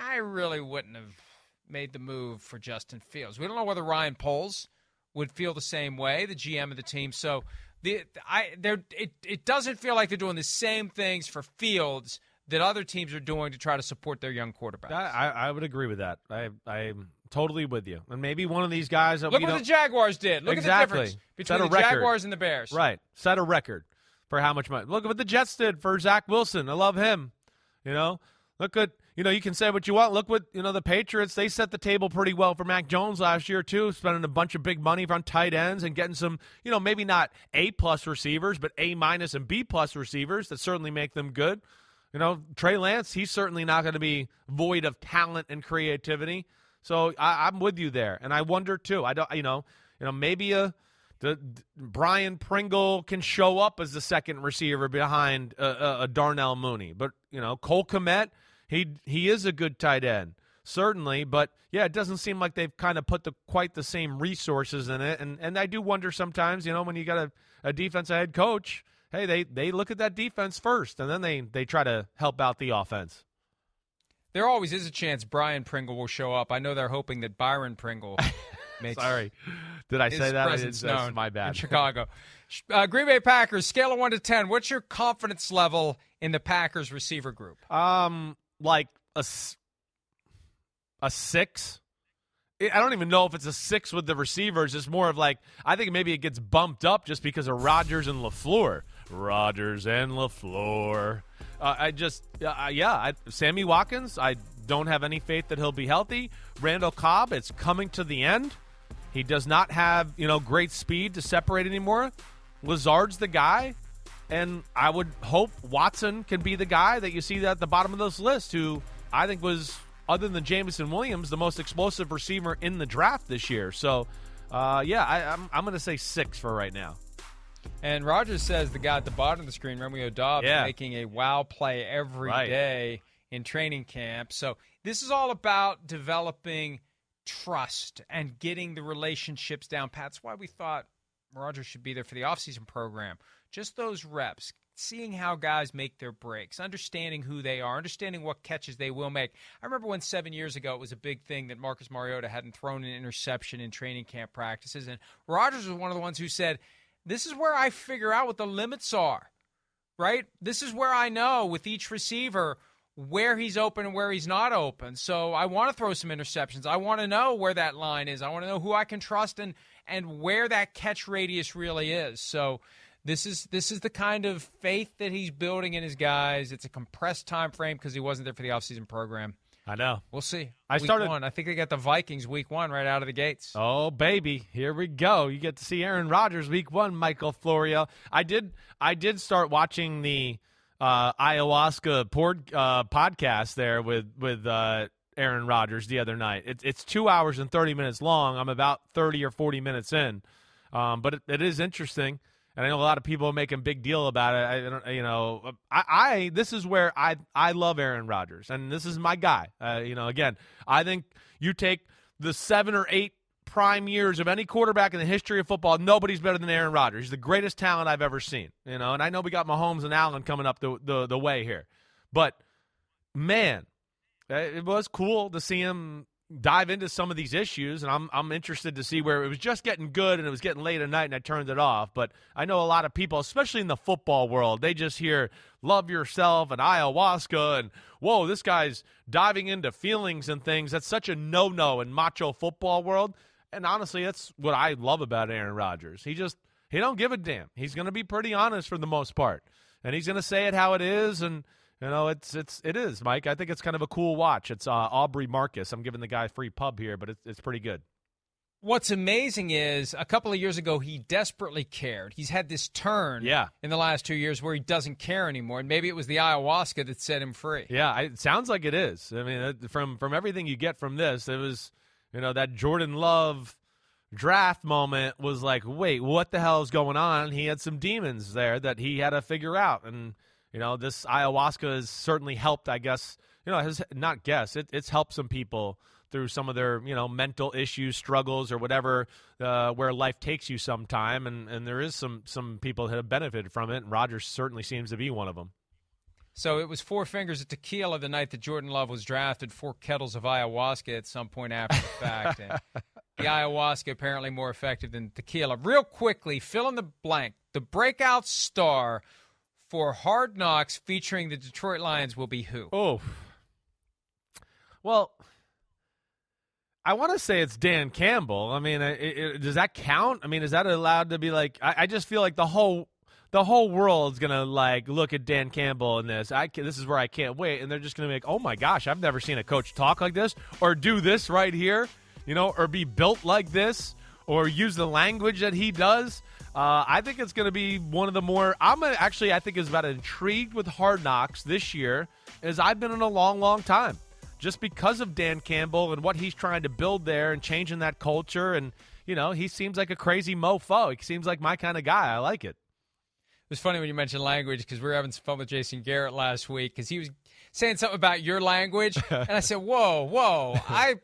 "I really wouldn't have made the move for Justin Fields." We don't know whether Ryan Poles would feel the same way, the GM of the team. So the I it it doesn't feel like they're doing the same things for Fields that other teams are doing to try to support their young quarterbacks. I, I would agree with that. I I'm totally with you. And maybe one of these guys. Look you what the Jaguars did. Look exactly. at the difference between the record. Jaguars and the Bears. Right. Set a record for how much money. Look at what the Jets did for Zach Wilson. I love him. You know, look at you know you can say what you want. Look what you know the Patriots. They set the table pretty well for Mac Jones last year too, spending a bunch of big money on tight ends and getting some you know maybe not A plus receivers, but A minus and B plus receivers that certainly make them good. You know, Trey Lance, he's certainly not going to be void of talent and creativity. So I, I'm with you there, and I wonder too. I don't, you know, you know, maybe uh, a the, Brian Pringle can show up as the second receiver behind a, a, a Darnell Mooney, but you know, Cole Kmet, he he is a good tight end, certainly. But yeah, it doesn't seem like they've kind of put the quite the same resources in it, and and I do wonder sometimes, you know, when you got a, a defensive head coach hey, they they look at that defense first, and then they they try to help out the offense. There always is a chance Brian Pringle will show up. I know they're hoping that Byron Pringle [LAUGHS] makes. Sorry, did I say that? presence known my bad. In Chicago, uh, Green Bay Packers scale of one to ten. What's your confidence level in the Packers receiver group? Um, like a a six. I don't even know if it's a six with the receivers. It's more of like I think maybe it gets bumped up just because of Rodgers and LaFleur. Rodgers and LaFleur. Uh, I just uh, yeah, I, Sammy Watkins. I don't have any faith that he'll be healthy. Randall Cobb. It's coming to the end. He does not have you know great speed to separate anymore. Lazard's the guy, and I would hope Watson can be the guy that you see at the bottom of this list, who I think was other than Jameson Williams the most explosive receiver in the draft this year. So, uh, yeah, I, I'm I'm going to say six for right now. And Rodgers says the guy at the bottom of the screen, Romeo Doubs, Yeah. making a wow play every day Right. in training camp. So this is all about developing trust and getting the relationships down pat. That's why we thought Rodgers should be there for the offseason program. Just those reps, seeing how guys make their breaks, understanding who they are, understanding what catches they will make. I remember when seven years ago it was a big thing that Marcus Mariota hadn't thrown an interception in training camp practices. And Rodgers was one of the ones who said, This is where I figure out what the limits are right? This is where I know with each receiver where he's open and where he's not open. So I want to throw some interceptions. I want to know where that line is. I want to know who I can trust and and where that catch radius really is. So this is this is the kind of faith that he's building in his guys. It's a compressed time frame because he wasn't there for the offseason program. I know. We'll see. I Week started- one. I think they got the Vikings week one right out of the gates. Oh baby, here we go. You get to see Aaron Rodgers week one, Michael Florio. I did I did start watching the uh, ayahuasca port, uh, podcast there with with uh, Aaron Rodgers the other night. It's it's two hours and thirty minutes long. I'm about thirty or forty minutes in, um, but it, it is interesting. And I know a lot of people are making big deal about it. I, don't, you know, I, I this is where I I love Aaron Rodgers, and this is my guy. Uh, you know, again, I think you take the seven or eight prime years of any quarterback in the history of football, nobody's better than Aaron Rodgers. He's the greatest talent I've ever seen. You know, and I know we got Mahomes and Allen coming up the the, the way here, but man, uh, it was cool to see him dive into some of these issues, and I'm I'm interested to see where it was just getting good and it was getting late at night and I turned it off. But I know a lot of people, especially in the football world, they just hear "love yourself" and ayahuasca and whoa, this guy's diving into feelings and things. That's such a no no in macho football world. And honestly, that's what I love about Aaron Rodgers. He just he don't give a damn. He's going to be pretty honest for the most part, and he's going to say it how it is. And you know, it's it's it is, Mike. I think it's kind of a cool watch. It's uh, Aubrey Marcus. I'm giving the guy free pub here, but it's it's pretty good. What's amazing is a couple of years ago he desperately cared. He's had this turn Yeah. in the last two years where he doesn't care anymore, and maybe it was the ayahuasca that set him free. Yeah, I, it sounds like it is. I mean, from from everything you get from this, it was you know that Jordan Love draft moment was like, wait, what the hell is going on? He had some demons there that he had to figure out, and you know this ayahuasca has certainly helped. I guess you know has not guess it, it's helped some people through some of their you know mental issues, struggles, or whatever, uh, where life takes you sometime. And and there is some some people that have benefited from it, and Rodgers certainly seems to be one of them. So it was four fingers of tequila the night that Jordan Love was drafted, four kettles of ayahuasca at some point after the fact. and [LAUGHS] the ayahuasca apparently more effective than tequila. Real quickly, fill in the blank. The breakout star for Hard Knocks featuring the Detroit Lions will be who? Oh, well, I want to say it's Dan Campbell. I mean, it, it, does that count? I mean, is that allowed to be like? I, I just feel like the whole the whole world's gonna like look at Dan Campbell in this. I this is where I can't wait, and they're just gonna be like, oh my gosh, I've never seen a coach talk like this or do this right here, you know, or be built like this or use the language that he does. Uh, I think it's going to be one of the more. I'm actually, I think, is about intrigued with Hard Knocks this year as I've been in a long, long time just because of Dan Campbell and what he's trying to build there and changing that culture. And, you know, he seems like a crazy mofo. He seems like my kind of guy. I like it. It was funny when you mentioned language because we were having some fun with Jason Garrett last week because he was saying something about your language. [LAUGHS] and I said, whoa, whoa, I.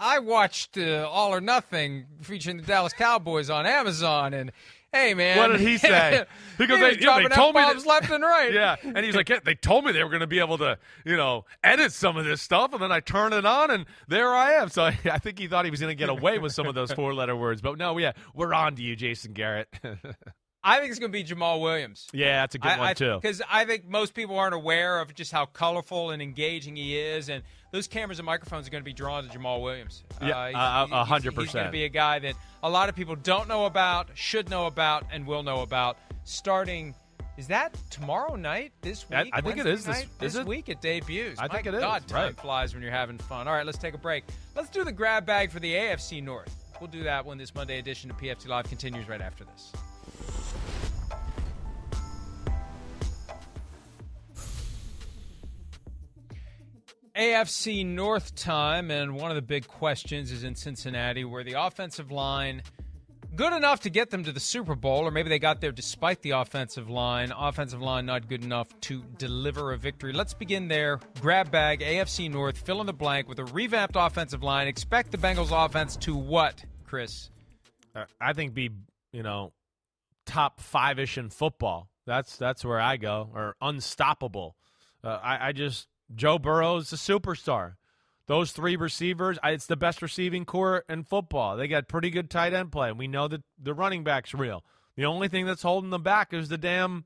I watched uh, All or Nothing featuring the Dallas Cowboys on Amazon, and hey man, what did he say? [LAUGHS] He goes, they, yeah, they told me that, left and right. Yeah, and he's like, yeah, they told me they were going to be able to, you know, edit some of this stuff, and then I turn it on, and there I am. So I, [LAUGHS] I think he thought he was going to get away with some of those four-letter words, but no, yeah, we're on to you, Jason Garrett. [LAUGHS] I think it's going to be Jamaal Williams. Yeah, that's a good I, one I, too. Because I think most people aren't aware of just how colorful and engaging he is, and those cameras and microphones are going to be drawn to Jamaal Williams. Yeah, uh, uh, uh, a hundred percent. He's going to be a guy that a lot of people don't know about, should know about, and will know about. Starting, is that tomorrow night? This week? I, I think it is night? this, this is week. It debuts. I My think it is. God, time right. flies when you're having fun. All right, let's take a break. Let's do the grab bag for the AFC North. We'll do that when this Monday edition of PFT Live continues right after this. AFC North time, and one of the big questions is in Cincinnati, where the offensive line good enough to get them to the Super Bowl, or maybe they got there despite the offensive line. Offensive line not good enough to deliver a victory. Let's begin there. Grab bag, AFC North, fill in the blank with a revamped offensive line. Expect the Bengals offense to what, Chris? Uh, I think be you know top five ish in football. That's that's where I go, or unstoppable. Uh, I, I just Joe Burrow's is a superstar. Those three receivers, it's the best receiving corps in football. They got pretty good tight end play. We know that the running back's real. The only thing that's holding them back is the damn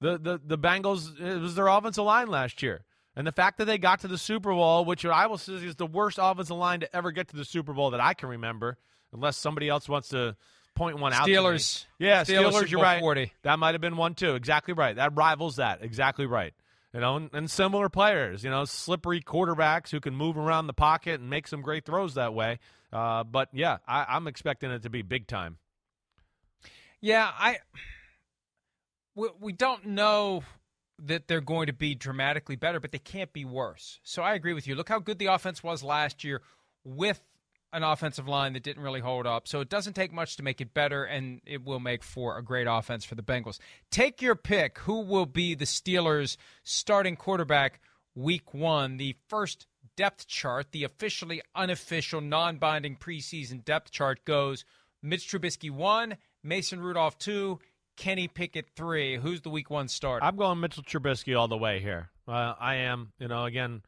the the the Bengals. It was their offensive line last year, and the fact that they got to the Super Bowl, which I will say is the worst offensive line to ever get to the Super Bowl that I can remember, unless somebody else wants to point one out. Steelers, yeah, Steelers, Steelers. You're right. 40. That might have been one too. Exactly right. That rivals that. Exactly right you know, and, and, similar players, you know, slippery quarterbacks who can move around the pocket and make some great throws that way. Uh, but yeah, I, I'm expecting it to be big time. Yeah, I we, we don't know that they're going to be dramatically better, but they can't be worse. So I agree with you. Look how good the offense was last year with an offensive line that didn't really hold up. So it doesn't take much to make it better, and it will make for a great offense for the Bengals. Take your pick. Who will be the Steelers' starting quarterback week one? The first depth chart, the officially unofficial, non binding preseason depth chart goes Mitch Trubisky one, Mason Rudolph two, Kenny Pickett three. Who's the week one starter? I'm going Mitchell Trubisky all the way here. Uh, I am, you know, again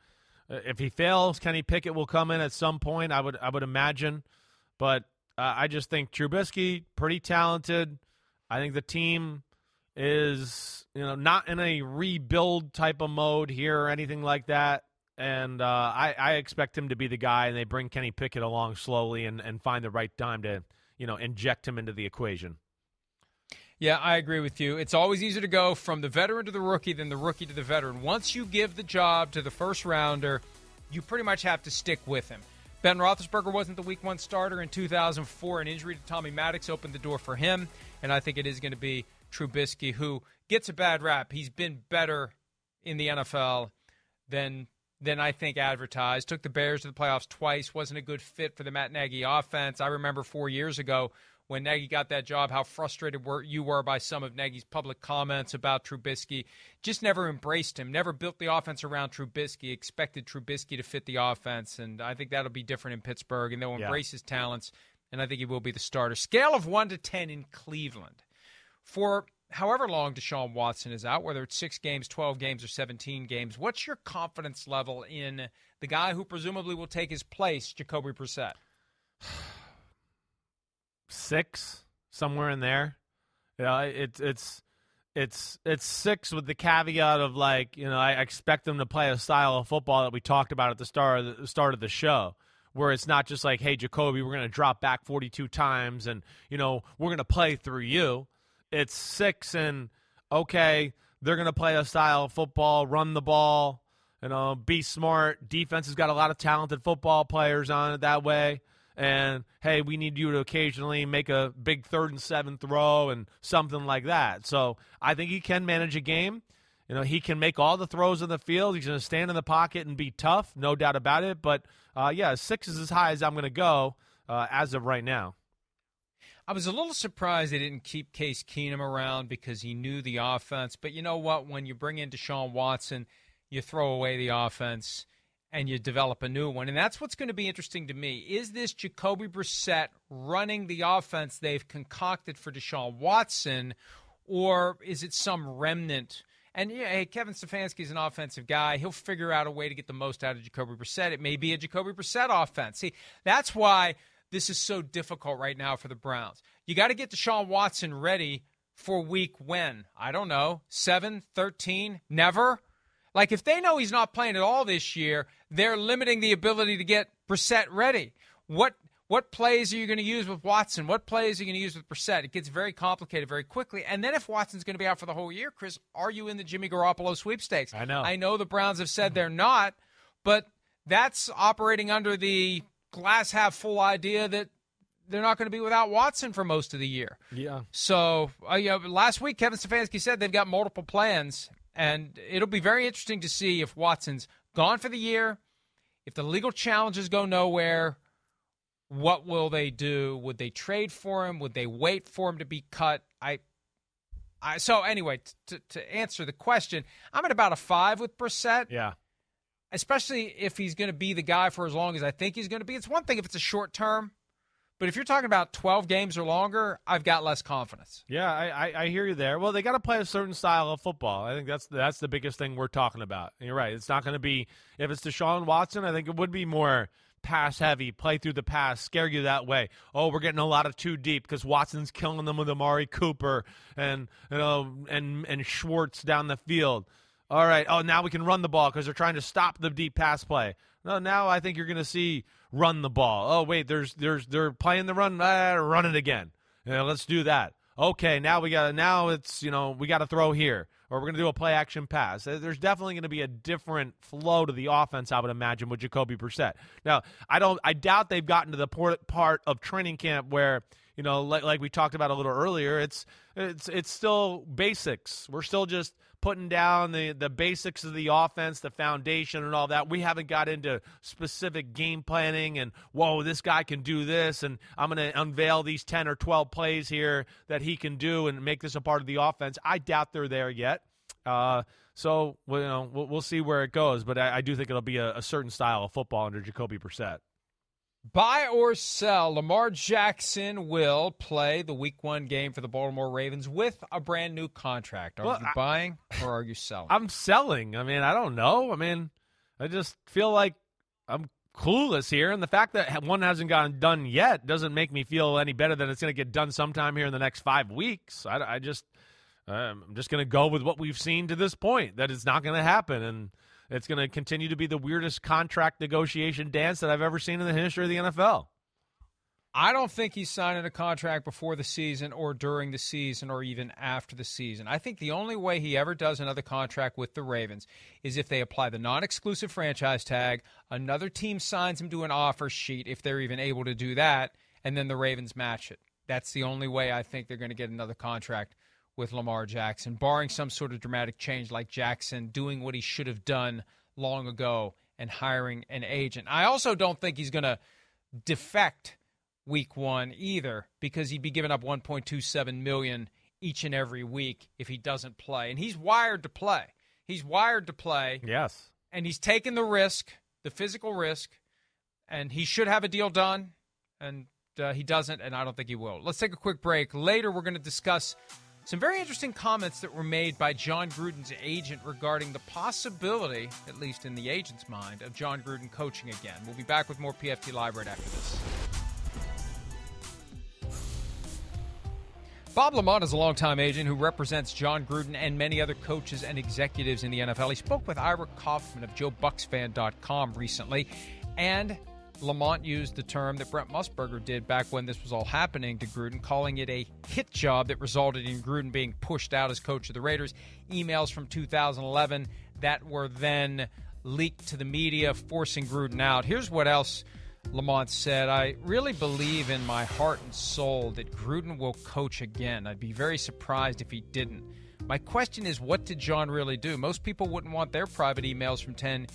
if he fails, Kenny Pickett will come in at some point. I would I would imagine, but uh, I just think Trubisky pretty talented. I think the team is you know not in a rebuild type of mode here or anything like that. And uh, I, I expect him to be the guy, and they bring Kenny Pickett along slowly and, and find the right time to you know inject him into the equation. Yeah, I agree with you. It's always easier to go from the veteran to the rookie than the rookie to the veteran. Once you give the job to the first rounder, you pretty much have to stick with him. Ben Roethlisberger wasn't the week one starter in 2004. An injury to Tommy Maddox opened the door for him, and I think it is going to be Trubisky, who gets a bad rap. He's been better in the NFL than than I think advertised. Took the Bears to the playoffs twice. Wasn't a good fit for the Matt Nagy offense. I remember four years ago when Nagy got that job, how frustrated were you were by some of Nagy's public comments about Trubisky. Just never embraced him, never built the offense around Trubisky, expected Trubisky to fit the offense, and I think that'll be different in Pittsburgh, and they'll Yeah. embrace his talents, and I think he will be the starter. Scale of one to ten in Cleveland for however long Deshaun Watson is out, whether it's six games, 12 games, or 17 games, what's your confidence level in the guy who presumably will take his place, Jacoby Brissett? Six somewhere in there. Yeah, it's it's it's it's six with the caveat of like you know I expect them to play a style of football that we talked about at the start of the start of the show, where it's not just like hey Jacoby we're going to drop back 42 times and you know we're going to play through you. It's six and okay they're going to play a style of football, run the ball, you know, be smart. Defense has got a lot of talented football players on it that way and hey, we need you to occasionally make a big third and seven throw and something like that. So I think he can manage a game. You know, he can make all the throws in the field. He's going to stand in the pocket and be tough, no doubt about it. But uh, yeah, six is as high as I'm going to go uh, as of right now. I was a little surprised they didn't keep Case Keenum around because he knew the offense. But you know what? When you bring in Deshaun Watson, you throw away the offense and you develop a new one. And that's what's going to be interesting to me. Is this Jacoby Brissett running the offense they've concocted for Deshaun Watson, or is it some remnant? And yeah, hey, Kevin Stefanski's an offensive guy. He'll figure out a way to get the most out of Jacoby Brissett. It may be a Jacoby Brissett offense. See, that's why this is so difficult right now for the Browns. You got to get Deshaun Watson ready for week when? I don't know. 7, 13, never? Like if they know he's not playing at all this year, they're limiting the ability to get Brissett ready. What what plays are you going to use with Watson? What plays are you going to use with Brissett? It gets very complicated very quickly. And then if Watson's going to be out for the whole year, Chris, are you in the Jimmy Garoppolo sweepstakes? I know. I know the Browns have said they're not, but that's operating under the glass half full idea that they're not going to be without Watson for most of the year. Yeah. So, uh, you know, last week Kevin Stefanski said they've got multiple plans, and it'll be very interesting to see if Watson's gone for the year, if the legal challenges go nowhere. What will they do? Would they trade for him? Would they wait for him to be cut? I, I so anyway, t- to answer the question, I'm at about a five with Brissett Yeah. especially if he's going to be the guy for as long as I think he's going to be. It's one thing if it's a short term, but if you're talking about 12 games or longer, I've got less confidence. Yeah, I, I, I hear you there. Well, they got to play a certain style of football. I think that's that's the biggest thing we're talking about. And you're right. It's not going to be if it's Deshaun Watson. I think it would be more pass heavy, play through the pass, scare you that way. Oh, we're getting a lot of too deep because Watson's killing them with Amari Cooper and you know and and Schwartz down the field. All right. Oh, now we can run the ball because they're trying to stop the deep pass play. No, now I think you're going to see run the ball. Oh, wait, there's there's they're playing the run. Ah, run it again. Yeah, let's do that. Okay, now we got now it's you know we got to throw here or we're going to do a play action pass. There's definitely going to be a different flow to the offense, I would imagine, with Jacoby Brissett. Now, I don't, I doubt they've gotten to the part of training camp where you know, like, like we talked about a little earlier, it's it's it's still basics. We're still just putting down the the basics of the offense, the foundation, and all that. We haven't got into specific game planning and whoa, this guy can do this, and I'm going to unveil these ten or twelve plays here that he can do and make this a part of the offense. I doubt they're there yet. Uh, so you know, we'll, we'll see where it goes, but I, I do think it'll be a, a certain style of football under Jacoby Brissett. Buy or sell, Lamar Jackson will play the week one game for the Baltimore Ravens with a brand new contract. Are Well, you I- buying or are you selling? I'm selling. I mean, I don't know. I mean, I just feel like I'm clueless here, and the fact that one hasn't gotten done yet doesn't make me feel any better than it's going to get done sometime here in the next five weeks. I, I just, um, I'm just going to go with what we've seen to this point that it's not going to happen, and it's going to continue to be the weirdest contract negotiation dance that I've ever seen in the history of the NFL. I don't think he's signing a contract before the season or during the season or even after the season. I think the only way he ever does another contract with the Ravens is if they apply the non exclusive franchise tag, another team signs him to an offer sheet if they're even able to do that, and then the Ravens match it. That's the only way I think they're going to get another contract with Lamar Jackson, barring some sort of dramatic change like Jackson doing what he should have done long ago and hiring an agent. I also don't think he's going to defect week one either because he'd be giving up 1.27 million each and every week if he doesn't play. And he's wired to play. He's wired to play. Yes. And he's taken the risk, the physical risk, and he should have a deal done. And uh, he doesn't, and I don't think he will. Let's take a quick break. Later, we're going to discuss some very interesting comments that were made by Jon Gruden's agent regarding the possibility, at least in the agent's mind, of Jon Gruden coaching again. We'll be back with more PFT Live right after this. Bob LaMonte is a longtime agent who represents Jon Gruden and many other coaches and executives in the NFL. He spoke with Ira Kaufman of JoeBucsFan.com recently, and LaMonte used the term that Brent Musberger did back when this was all happening to Gruden, calling it a hit job that resulted in Gruden being pushed out as coach of the Raiders. Emails from 2011 that were then leaked to the media, forcing Gruden out. Here's what else LaMonte said, I really believe in my heart and soul that Gruden will coach again. I'd be very surprised if he didn't. My question is, what did Jon really do? Most people wouldn't want their private emails from 10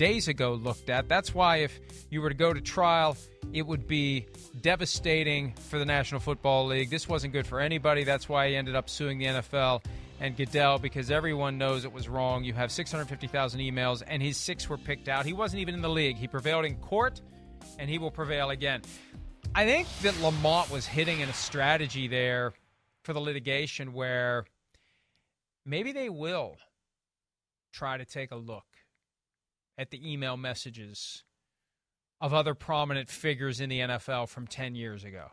days ago looked at. That's why, if you were to go to trial, it would be devastating for the National Football League. This wasn't good for anybody. That's why he ended up suing the NFL and Goodell because everyone knows it was wrong. You have 650,000 emails, and his six were picked out. He wasn't even in the league. He prevailed in court and he will prevail again. I think that LaMonte was hitting in a strategy there for the litigation where maybe they will try to take a look at the email messages of other prominent figures in the NFL from 10 years ago.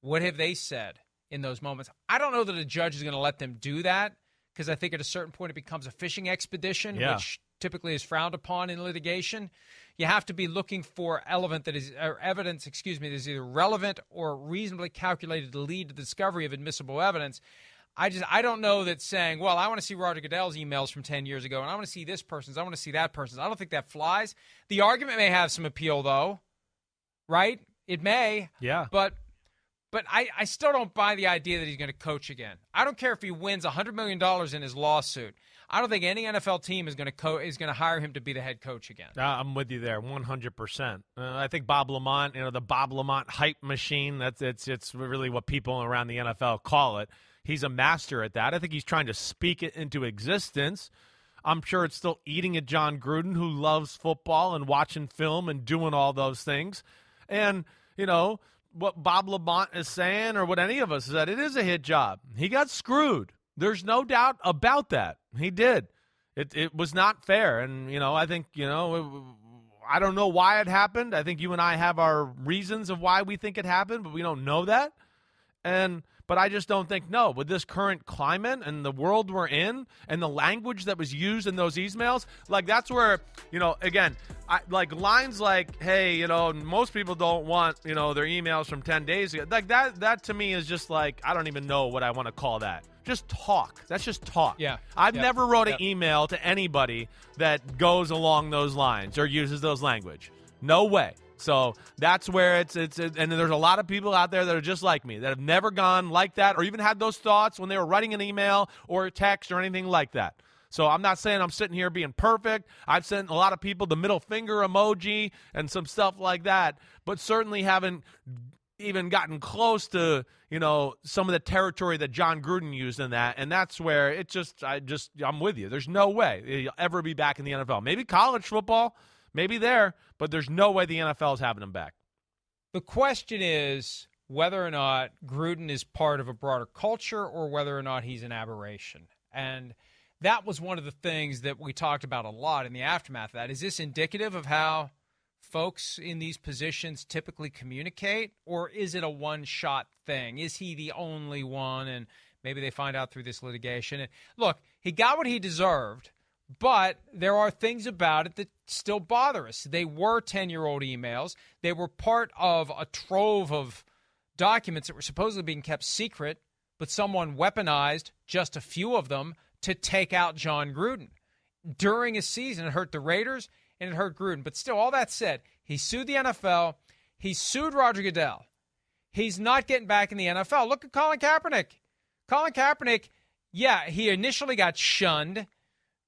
What have they said in those moments? I don't know that a judge is going to let them do that because I think at a certain point it becomes a fishing expedition, yeah. which typically is frowned upon in litigation you have to be looking for element that is or evidence, excuse me, that is either relevant or reasonably calculated to lead to the discovery of admissible evidence. I just I don't know that saying, well, I want to see Roger Goodell's emails from 10 years ago and I want to see this person's, I want to see that person's. I don't think that flies. The argument may have some appeal though. Right? It may. Yeah. But but I, I still don't buy the idea that he's going to coach again. I don't care if he wins $100 million in his lawsuit. I don't think any NFL team is going to co- is going to hire him to be the head coach again. Uh, I'm with you there, 100. Uh, percent I think Bob LaMonte, you know, the Bob LaMonte hype machine. That's it's it's really what people around the NFL call it. He's a master at that. I think he's trying to speak it into existence. I'm sure it's still eating at Jon Gruden, who loves football and watching film and doing all those things. And you know what Bob LaMonte is saying, or what any of us is that it is a hit job. He got screwed. There's no doubt about that. He did. It it was not fair, and you know I think you know I don't know why it happened. I think you and I have our reasons of why we think it happened, but we don't know that. And but I just don't think no with this current climate and the world we're in and the language that was used in those emails. Like that's where you know again, I, like lines like hey you know most people don't want you know their emails from ten days ago. Like that that to me is just like I don't even know what I want to call that just talk. That's just talk. Yeah. I've yep. never wrote yep. an email to anybody that goes along those lines or uses those language. No way. So that's where it's it's it, and there's a lot of people out there that are just like me that have never gone like that or even had those thoughts when they were writing an email or a text or anything like that. So I'm not saying I'm sitting here being perfect. I've sent a lot of people the middle finger emoji and some stuff like that, but certainly haven't even gotten close to you know some of the territory that Jon Gruden used in that, and that's where it just I just I'm with you. There's no way he'll ever be back in the NFL. Maybe college football, maybe there, but there's no way the NFL is having him back. The question is whether or not Gruden is part of a broader culture or whether or not he's an aberration, and. That was one of the things that we talked about a lot in the aftermath of that. Is this indicative of how folks in these positions typically communicate, or is it a one shot thing? Is he the only one? And maybe they find out through this litigation. And look, he got what he deserved, but there are things about it that still bother us. They were 10 year old emails, they were part of a trove of documents that were supposedly being kept secret, but someone weaponized just a few of them to take out Jon Gruden. During a season, it hurt the Raiders and it hurt Gruden. But still, all that said, he sued the NFL. He sued Roger Goodell. He's not getting back in the NFL. Look at Colin Kaepernick. Colin Kaepernick, yeah, he initially got shunned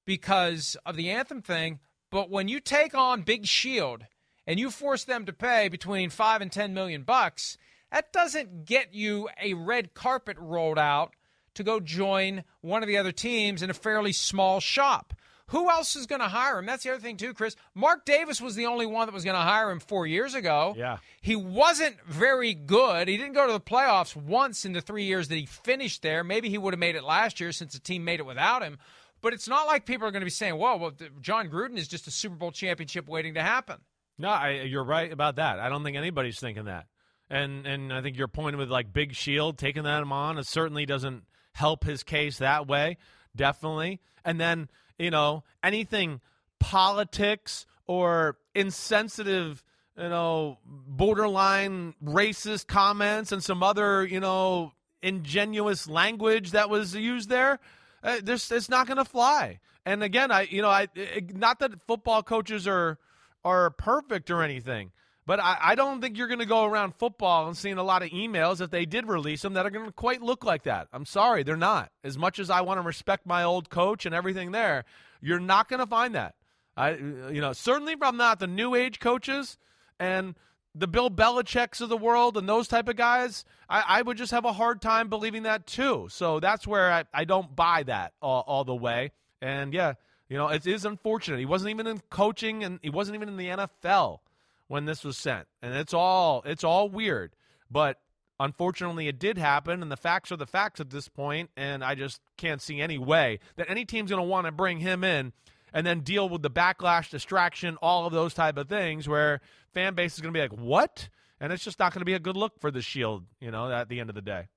because of the anthem thing. But when you take on Big Shield and you force them to pay between 5 and 10 million bucks, that doesn't get you a red carpet rolled out to go join one of the other teams in a fairly small shop. Who else is going to hire him? That's the other thing, too, Chris. Mark Davis was the only one that was going to hire him four years ago. Yeah. He wasn't very good. He didn't go to the playoffs once in the three years that he finished there. Maybe he would have made it last year since the team made it without him. But it's not like people are going to be saying, "Whoa, well, Jon Gruden is just a Super Bowl championship waiting to happen." No, I, you're right about that. I don't think anybody's thinking that. And and I think your point with like Big Shield taking that on, it certainly doesn't help his case that way. Definitely. And then you know anything politics or insensitive you know borderline racist comments and some other you know ingenuous language that was used there uh, this it's not going to fly and again i you know i it, not that football coaches are are perfect or anything but I, I don't think you're going to go around football and seeing a lot of emails if they did release them that are going to quite look like that. I'm sorry, they're not. As much as I want to respect my old coach and everything there, you're not going to find that. I, you know, certainly from not the new age coaches and the Bill Belichick's of the world and those type of guys. I, I would just have a hard time believing that too. So that's where I, I don't buy that all, all the way. And yeah, you know, it is unfortunate. He wasn't even in coaching and he wasn't even in the NFL when this was sent. And it's all it's all weird. But unfortunately it did happen and the facts are the facts at this point and I just can't see any way that any team's going to want to bring him in and then deal with the backlash, distraction, all of those type of things where fan base is going to be like, "What?" And it's just not going to be a good look for the Shield, you know, at the end of the day.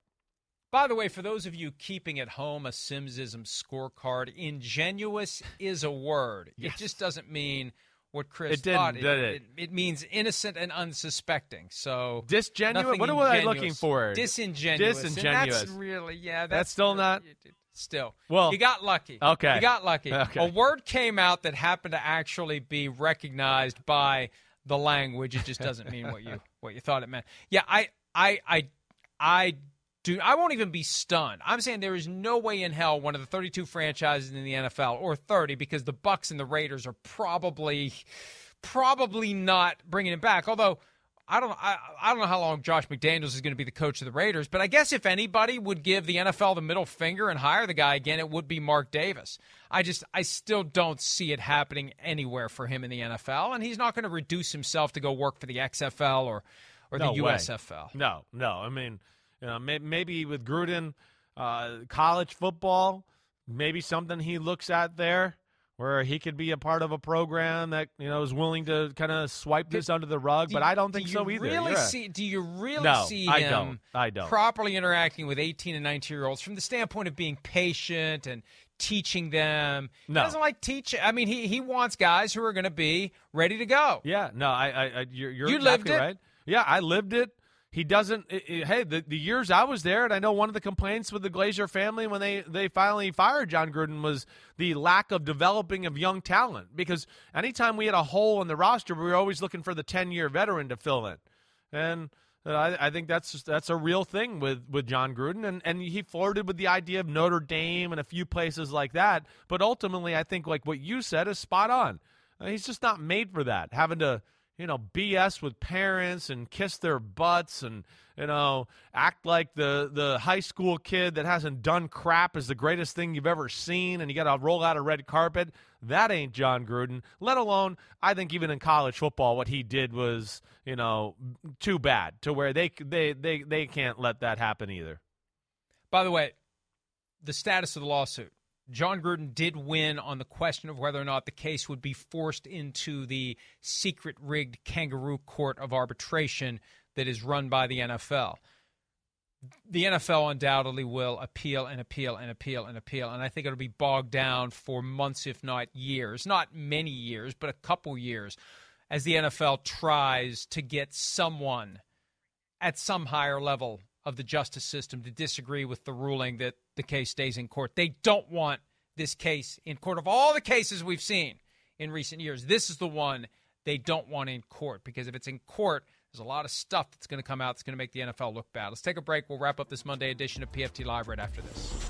By the way, for those of you keeping at home a Simsism scorecard, ingenuous is a word. Yes. It just doesn't mean what Chris it thought. Did it, it, it, it, means innocent and unsuspecting. So disgenuous. What was I looking for? Disingenuous. Disingenuous. that's really yeah. That's, that's still really, not. Still, well, you got lucky. Okay, you got lucky. Okay. A word came out that happened to actually be recognized by the language. It just doesn't mean what you [LAUGHS] what you thought it meant. Yeah, I I I I do I won't even be stunned. I'm saying there is no way in hell one of the 32 franchises in the NFL or 30 because the Bucs and the Raiders are probably probably not bringing him back. Although I don't I, I don't know how long Josh McDaniels is going to be the coach of the Raiders, but I guess if anybody would give the NFL the middle finger and hire the guy again, it would be Mark Davis. I just I still don't see it happening anywhere for him in the NFL, and he's not going to reduce himself to go work for the XFL or or no the way. USFL. No, no. I mean, you know, maybe with Gruden, uh, college football, maybe something he looks at there where he could be a part of a program that you know is willing to kind of swipe this under the rug. Do, but I don't think so either. Really see? Do you really no, see I don't. I don't. properly interacting with 18 and 19 year olds from the standpoint of being patient and teaching them? No. He doesn't like teaching. I mean, he he wants guys who are going to be ready to go. Yeah. No. I. I, I you're, you're you exactly lived it. right. Yeah, I lived it. He doesn't. It, it, hey, the, the years I was there, and I know one of the complaints with the Glazer family when they, they finally fired Jon Gruden was the lack of developing of young talent. Because anytime we had a hole in the roster, we were always looking for the 10 year veteran to fill in. And I, I, think that's that's a real thing with, with Jon Gruden. And, and he flirted with the idea of Notre Dame and a few places like that. But ultimately, I think, like what you said, is spot on. Uh, he's just not made for that, having to you know, BS with parents and kiss their butts and, you know, act like the, the high school kid that hasn't done crap is the greatest thing you've ever seen and you got to roll out a red carpet. That ain't Jon Gruden. Let alone, I think even in college football, what he did was, you know, too bad to where they, they, they, they can't let that happen either. By the way, the status of the lawsuit. Jon Gruden did win on the question of whether or not the case would be forced into the secret rigged kangaroo court of arbitration that is run by the NFL. The NFL undoubtedly will appeal and appeal and appeal and appeal, and I think it'll be bogged down for months, if not years. Not many years, but a couple years, as the NFL tries to get someone at some higher level of the justice system to disagree with the ruling that the case stays in court. They don't want this case in court. Of all the cases we've seen in recent years, this is the one they don't want in court because if it's in court, there's a lot of stuff that's going to come out that's going to make the NFL look bad. Let's take a break. We'll wrap up this Monday edition of PFT Live right after this.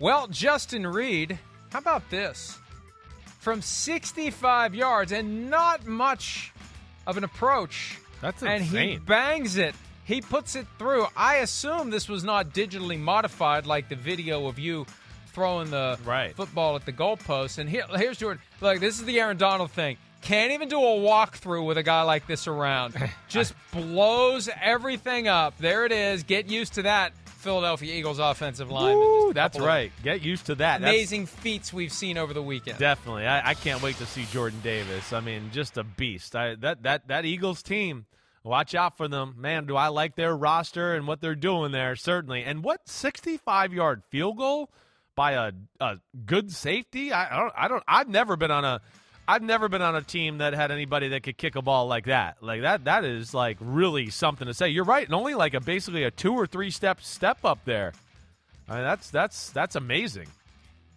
Well, Justin Reid, how about this? From 65 yards and not much of an approach. That's And he bangs it. He puts it through. I assume this was not digitally modified like the video of you throwing the Right. football at the goalpost. And here, here's Jordan. Like, this is the Aaron Donald thing. Can't even do a walkthrough with a guy like this around. [LAUGHS] Just blows everything up. There it is. Get used to that, Philadelphia Eagles offensive line. Woo, that's right. Get used to that. That's- Amazing feats we've seen over the weekend. Definitely, I, I can't wait to see Jordan Davis. I mean, just a beast. I, that that that Eagles team. Watch out for them, man. Do I like their roster and what they're doing there? Certainly. And what sixty-five yard field goal by a a good safety? I, I don't. I don't. I've never been on a. I've never been on a team that had anybody that could kick a ball like that. Like that. That is like really something to say. You're right. And only like a basically a two or three step step up there. I mean, that's that's that's amazing.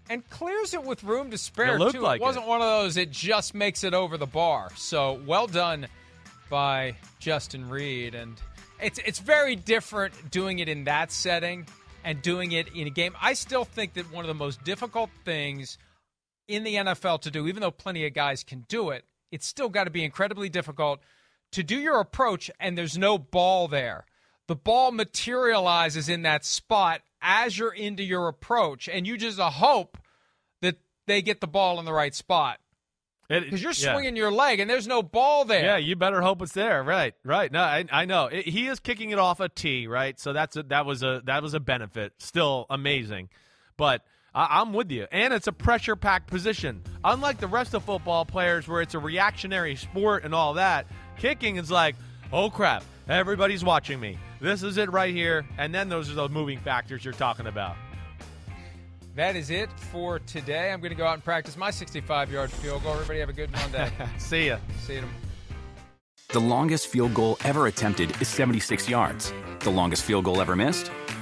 and clears it with room to spare It too. like it wasn't one of those. It just makes it over the bar. So well done by Justin Reid, and it's it's very different doing it in that setting and doing it in a game. I still think that one of the most difficult things in the NFL to do, even though plenty of guys can do it, it's still got to be incredibly difficult to do your approach and there's no ball there. The ball materializes in that spot as you're into your approach, and you just uh, hope that they get the ball in the right spot because you're yeah. swinging your leg and there's no ball there. Yeah, you better hope it's there. Right, right. No, I, I know It- he is kicking it off a tee, right? So that's a, that was a that was a benefit. Still amazing, but I, I'm with you. And it's a pressure packed position. Unlike the rest of football players, where it's a reactionary sport and all that, kicking is like, oh crap, everybody's watching me. This is it right here. And then those are the moving factors you're talking about. That is it for today. I'm going to go out and practice my 65 yard field goal. Everybody have a good Monday. [LAUGHS] See ya. See you tomorrow. The longest field goal ever attempted is 76 yards. The longest field goal ever missed?